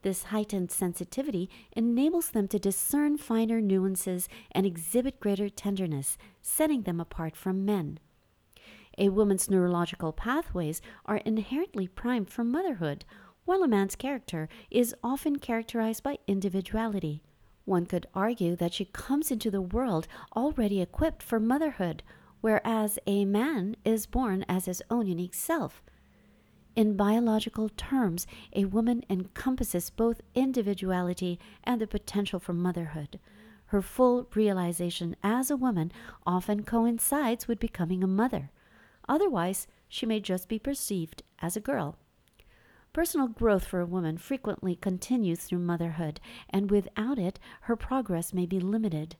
This heightened sensitivity enables them to discern finer nuances and exhibit greater tenderness, setting them apart from men. A woman's neurological pathways are inherently primed for motherhood, while a man's character is often characterized by individuality. One could argue that she comes into the world already equipped for motherhood, whereas a man is born as his own unique self. In biological terms, a woman encompasses both individuality and the potential for motherhood. Her full realization as a woman often coincides with becoming a mother. Otherwise, she may just be perceived as a girl. Personal growth for a woman frequently continues through motherhood, and without it, her progress may be limited.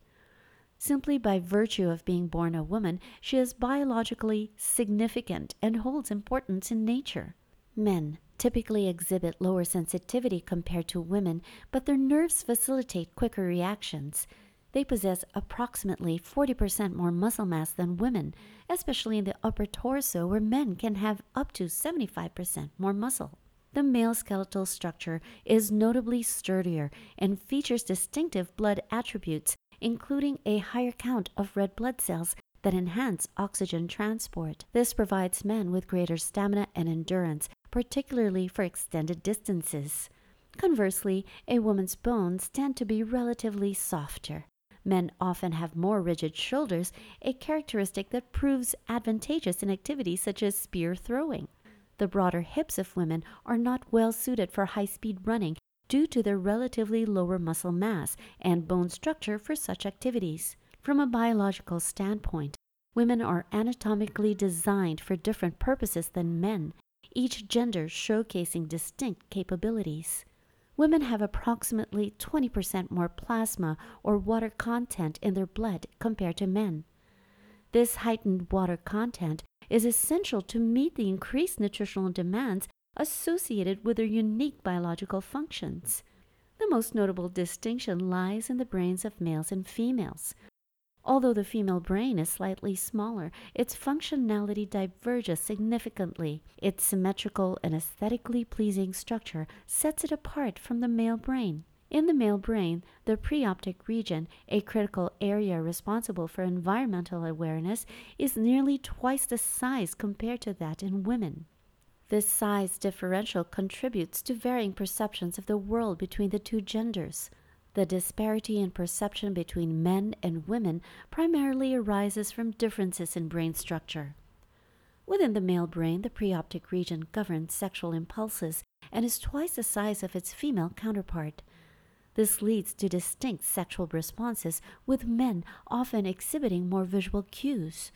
Simply by virtue of being born a woman, she is biologically significant and holds importance in nature. Men typically exhibit lower sensitivity compared to women, but their nerves facilitate quicker reactions. They possess approximately 40% more muscle mass than women, especially in the upper torso, where men can have up to 75% more muscle. The male skeletal structure is notably sturdier and features distinctive blood attributes, including a higher count of red blood cells that enhance oxygen transport. This provides men with greater stamina and endurance, particularly for extended distances. Conversely, a woman's bones tend to be relatively softer. Men often have more rigid shoulders, a characteristic that proves advantageous in activities such as spear throwing. The broader hips of women are not well suited for high speed running due to their relatively lower muscle mass and bone structure for such activities. From a biological standpoint, women are anatomically designed for different purposes than men, each gender showcasing distinct capabilities. Women have approximately 20% more plasma or water content in their blood compared to men. This heightened water content is essential to meet the increased nutritional demands associated with their unique biological functions. The most notable distinction lies in the brains of males and females. Although the female brain is slightly smaller, its functionality diverges significantly. Its symmetrical and aesthetically pleasing structure sets it apart from the male brain. In the male brain, the preoptic region, a critical area responsible for environmental awareness, is nearly twice the size compared to that in women. This size differential contributes to varying perceptions of the world between the two genders. The disparity in perception between men and women primarily arises from differences in brain structure. Within the male brain, the preoptic region governs sexual impulses and is twice the size of its female counterpart. This leads to distinct sexual responses, with men often exhibiting more visual cues.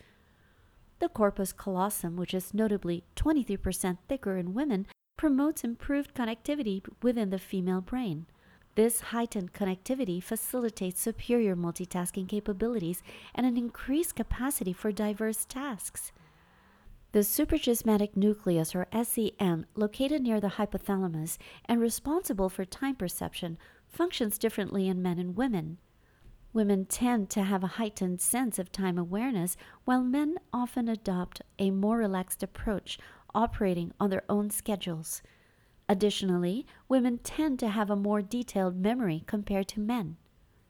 The corpus callosum, which is notably 23% thicker in women, promotes improved connectivity within the female brain. This heightened connectivity facilitates superior multitasking capabilities and an increased capacity for diverse tasks. The suprachiasmatic nucleus, or SCN, located near the hypothalamus and responsible for time perception, functions differently in men and women. Women tend to have a heightened sense of time awareness, while men often adopt a more relaxed approach, operating on their own schedules. Additionally, women tend to have a more detailed memory compared to men.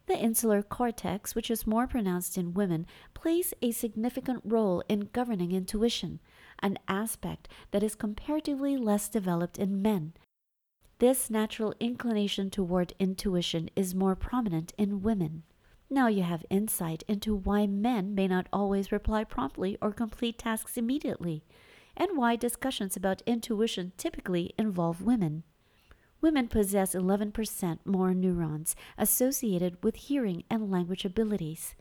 The insular cortex, which is more pronounced in women, plays a significant role in governing intuition, an aspect that is comparatively less developed in men. This natural inclination toward intuition is more prominent in women. Now you have insight into why men may not always reply promptly or complete tasks immediately and why discussions about intuition typically involve women. Women possess 11% more neurons associated with hearing and language abilities.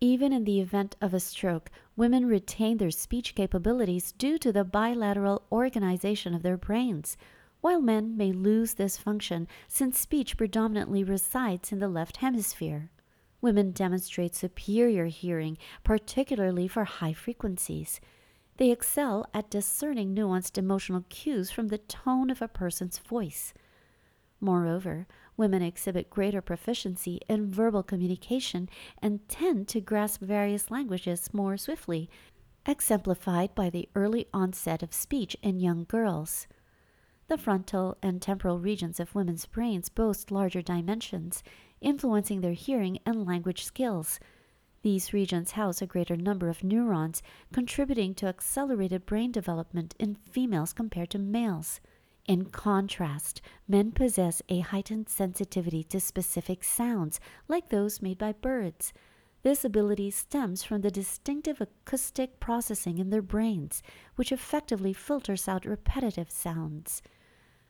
Even in the event of a stroke, women retain their speech capabilities due to the bilateral organization of their brains, while men may lose this function since speech predominantly resides in the left hemisphere. Women demonstrate superior hearing, particularly for high frequencies. They excel at discerning nuanced emotional cues from the tone of a person's voice. Moreover, women exhibit greater proficiency in verbal communication and tend to grasp various languages more swiftly, exemplified by the early onset of speech in young girls. The frontal and temporal regions of women's brains boast larger dimensions, influencing their hearing and language skills. These regions house a greater number of neurons, contributing to accelerated brain development in females compared to males. In contrast, men possess a heightened sensitivity to specific sounds, like those made by birds. This ability stems from the distinctive acoustic processing in their brains, which effectively filters out repetitive sounds.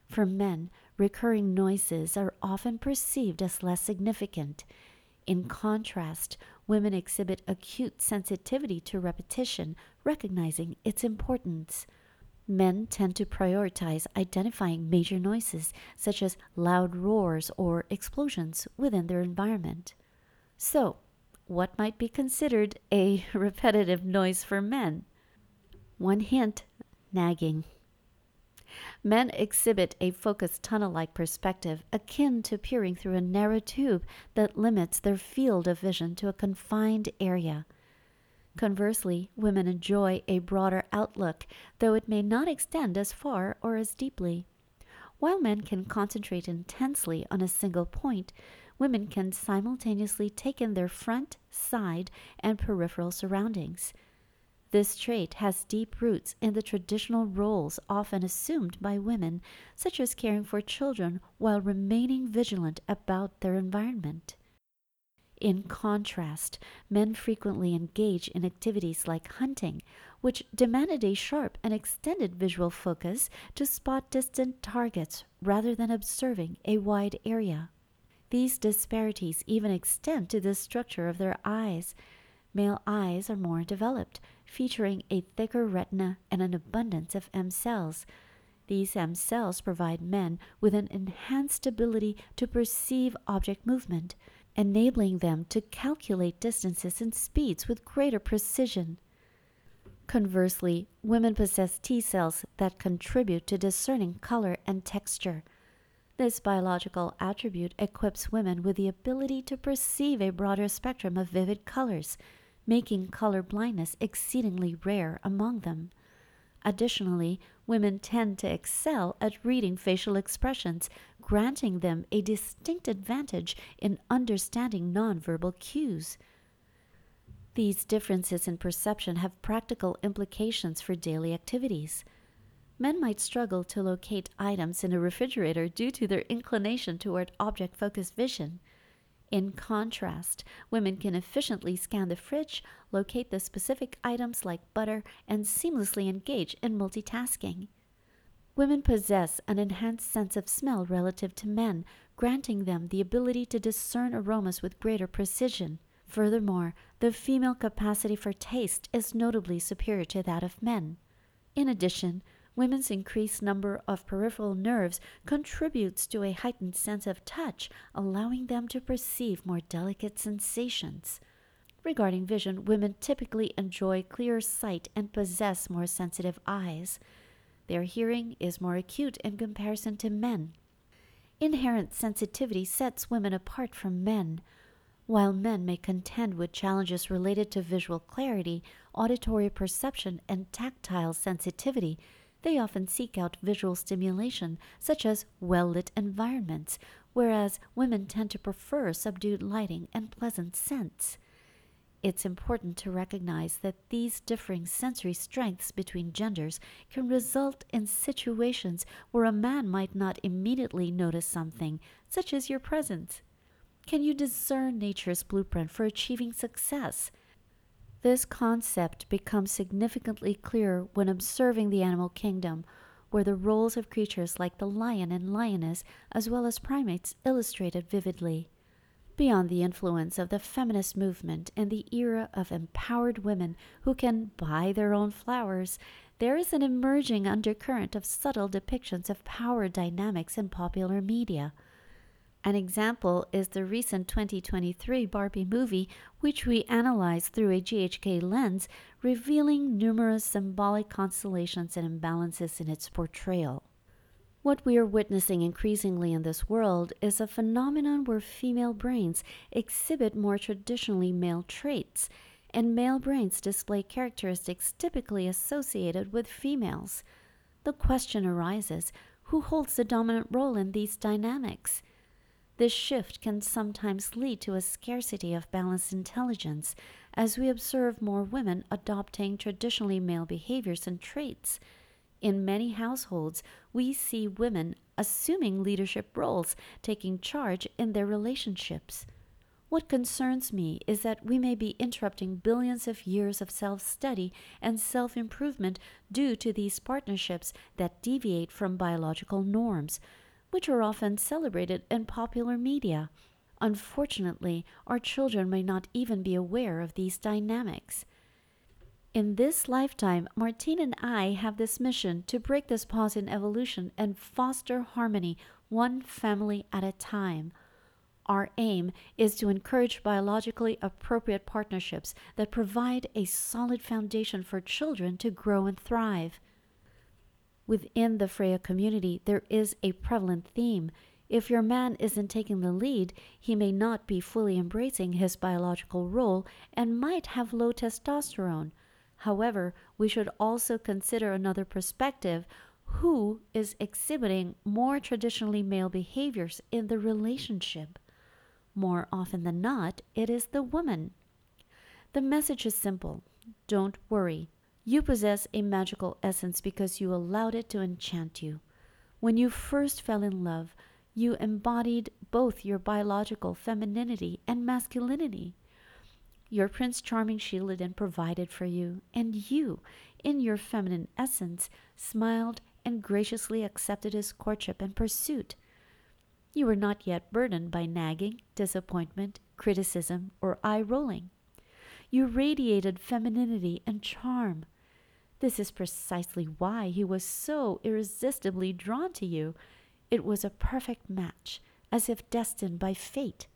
For men, recurring noises are often perceived as less significant. In contrast, women exhibit acute sensitivity to repetition, recognizing its importance. Men tend to prioritize identifying major noises, such as loud roars or explosions, within their environment. So, what might be considered a repetitive noise for men? One hint nagging. Men exhibit a focused tunnel like perspective akin to peering through a narrow tube that limits their field of vision to a confined area. Conversely, women enjoy a broader outlook, though it may not extend as far or as deeply. While men can concentrate intensely on a single point, women can simultaneously take in their front, side, and peripheral surroundings. This trait has deep roots in the traditional roles often assumed by women, such as caring for children while remaining vigilant about their environment. In contrast, men frequently engage in activities like hunting, which demanded a sharp and extended visual focus to spot distant targets rather than observing a wide area. These disparities even extend to the structure of their eyes. Male eyes are more developed, featuring a thicker retina and an abundance of M cells. These M cells provide men with an enhanced ability to perceive object movement, enabling them to calculate distances and speeds with greater precision. Conversely, women possess P cells that contribute to discerning color and texture. This biological attribute equips women with the ability to perceive a broader spectrum of vivid colors, making color blindness exceedingly rare among them. Additionally, women tend to excel at reading facial expressions, granting them a distinct advantage in understanding nonverbal cues. These differences in perception have practical implications for daily activities. Men might struggle to locate items in a refrigerator due to their inclination toward object focused vision. In contrast, women can efficiently scan the fridge, locate the specific items like butter, and seamlessly engage in multitasking. Women possess an enhanced sense of smell relative to men, granting them the ability to discern aromas with greater precision. Furthermore, the female capacity for taste is notably superior to that of men. In addition, Women's increased number of peripheral nerves contributes to a heightened sense of touch, allowing them to perceive more delicate sensations. Regarding vision, women typically enjoy clearer sight and possess more sensitive eyes. Their hearing is more acute in comparison to men. Inherent sensitivity sets women apart from men. While men may contend with challenges related to visual clarity, auditory perception, and tactile sensitivity, they often seek out visual stimulation, such as well lit environments, whereas women tend to prefer subdued lighting and pleasant scents. It's important to recognize that these differing sensory strengths between genders can result in situations where a man might not immediately notice something, such as your presence. Can you discern nature's blueprint for achieving success? This concept becomes significantly clearer when observing the animal kingdom, where the roles of creatures like the lion and lioness, as well as primates, illustrated vividly. Beyond the influence of the feminist movement and the era of empowered women who can buy their own flowers, there is an emerging undercurrent of subtle depictions of power dynamics in popular media. An example is the recent 2023 Barbie movie, which we analyzed through a GHK lens, revealing numerous symbolic constellations and imbalances in its portrayal. What we are witnessing increasingly in this world is a phenomenon where female brains exhibit more traditionally male traits, and male brains display characteristics typically associated with females. The question arises who holds the dominant role in these dynamics? This shift can sometimes lead to a scarcity of balanced intelligence as we observe more women adopting traditionally male behaviors and traits. In many households, we see women assuming leadership roles, taking charge in their relationships. What concerns me is that we may be interrupting billions of years of self study and self improvement due to these partnerships that deviate from biological norms which are often celebrated in popular media. Unfortunately, our children may not even be aware of these dynamics. In this lifetime, Martine and I have this mission to break this pause in evolution and foster harmony one family at a time. Our aim is to encourage biologically appropriate partnerships that provide a solid foundation for children to grow and thrive. Within the Freya community, there is a prevalent theme. If your man isn't taking the lead, he may not be fully embracing his biological role and might have low testosterone. However, we should also consider another perspective who is exhibiting more traditionally male behaviors in the relationship. More often than not, it is the woman. The message is simple don't worry. You possess a magical essence because you allowed it to enchant you. When you first fell in love, you embodied both your biological femininity and masculinity. Your Prince Charming shielded and provided for you, and you, in your feminine essence, smiled and graciously accepted his courtship and pursuit. You were not yet burdened by nagging, disappointment, criticism, or eye rolling. You radiated femininity and charm. This is precisely why he was so irresistibly drawn to you. It was a perfect match, as if destined by fate.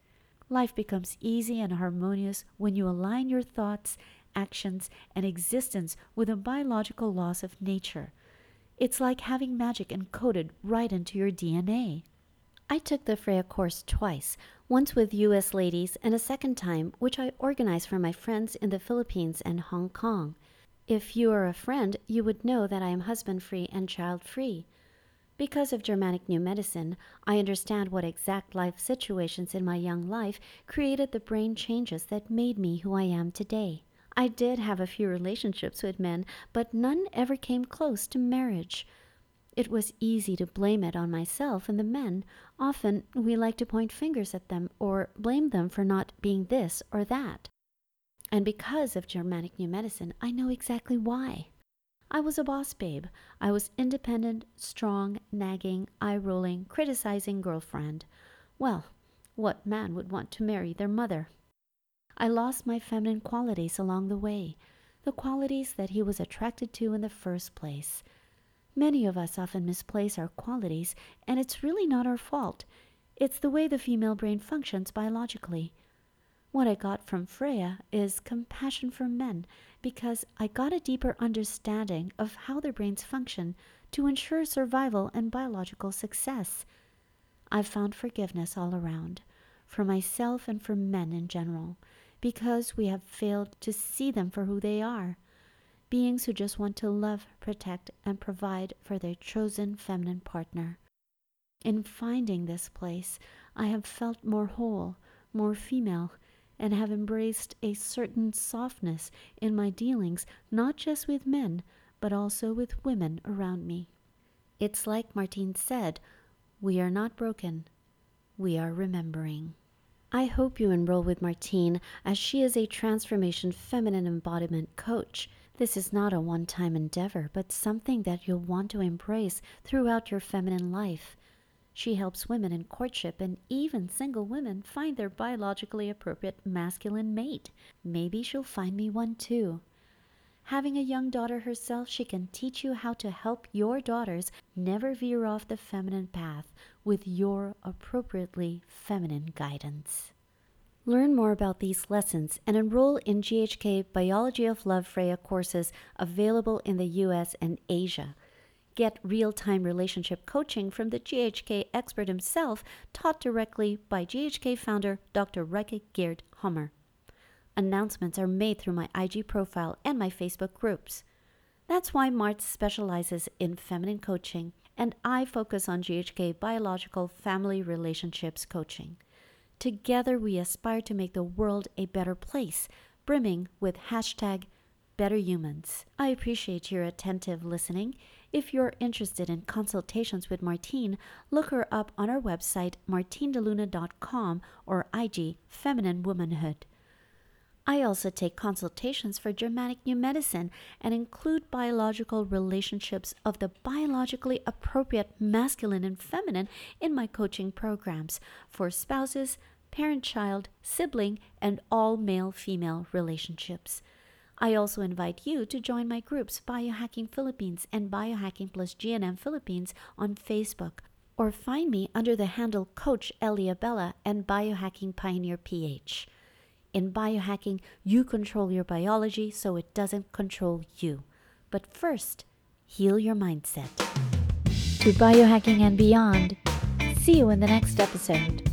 Life becomes easy and harmonious when you align your thoughts, actions, and existence with the biological laws of nature. It's like having magic encoded right into your DNA. I took the Freya course twice, once with US ladies and a second time which I organized for my friends in the Philippines and Hong Kong. If you are a friend, you would know that I am husband free and child free. Because of Germanic New Medicine, I understand what exact life situations in my young life created the brain changes that made me who I am today. I did have a few relationships with men, but none ever came close to marriage. It was easy to blame it on myself and the men. Often we like to point fingers at them or blame them for not being this or that. And because of Germanic New Medicine, I know exactly why. I was a boss babe. I was independent, strong, nagging, eye rolling, criticizing girlfriend. Well, what man would want to marry their mother? I lost my feminine qualities along the way, the qualities that he was attracted to in the first place. Many of us often misplace our qualities, and it's really not our fault. It's the way the female brain functions biologically. What I got from Freya is compassion for men because I got a deeper understanding of how their brains function to ensure survival and biological success. I've found forgiveness all around, for myself and for men in general, because we have failed to see them for who they are beings who just want to love, protect, and provide for their chosen feminine partner. In finding this place, I have felt more whole, more female, and have embraced a certain softness in my dealings, not just with men, but also with women around me. It's like Martine said we are not broken, we are remembering. I hope you enroll with Martine as she is a transformation feminine embodiment coach. This is not a one time endeavor, but something that you'll want to embrace throughout your feminine life. She helps women in courtship and even single women find their biologically appropriate masculine mate. Maybe she'll find me one too. Having a young daughter herself, she can teach you how to help your daughters never veer off the feminine path with your appropriately feminine guidance. Learn more about these lessons and enroll in GHK Biology of Love Freya courses available in the US and Asia. Get real time relationship coaching from the GHK expert himself, taught directly by GHK founder Dr. Ryke Geerd Hamer. Announcements are made through my IG profile and my Facebook groups. That's why Mart specializes in feminine coaching, and I focus on GHK biological family relationships coaching. Together, we aspire to make the world a better place, brimming with hashtag better humans. I appreciate your attentive listening. If you're interested in consultations with Martine, look her up on our website, martinedeluna.com or IG Feminine Womanhood. I also take consultations for Germanic New Medicine and include biological relationships of the biologically appropriate masculine and feminine in my coaching programs for spouses, parent child, sibling, and all male female relationships. I also invite you to join my groups Biohacking Philippines and Biohacking Plus GNM Philippines on Facebook, or find me under the handle Coach Eli Abela and Biohacking Pioneer PH. In biohacking, you control your biology so it doesn't control you. But first, heal your mindset. To biohacking and beyond, see you in the next episode.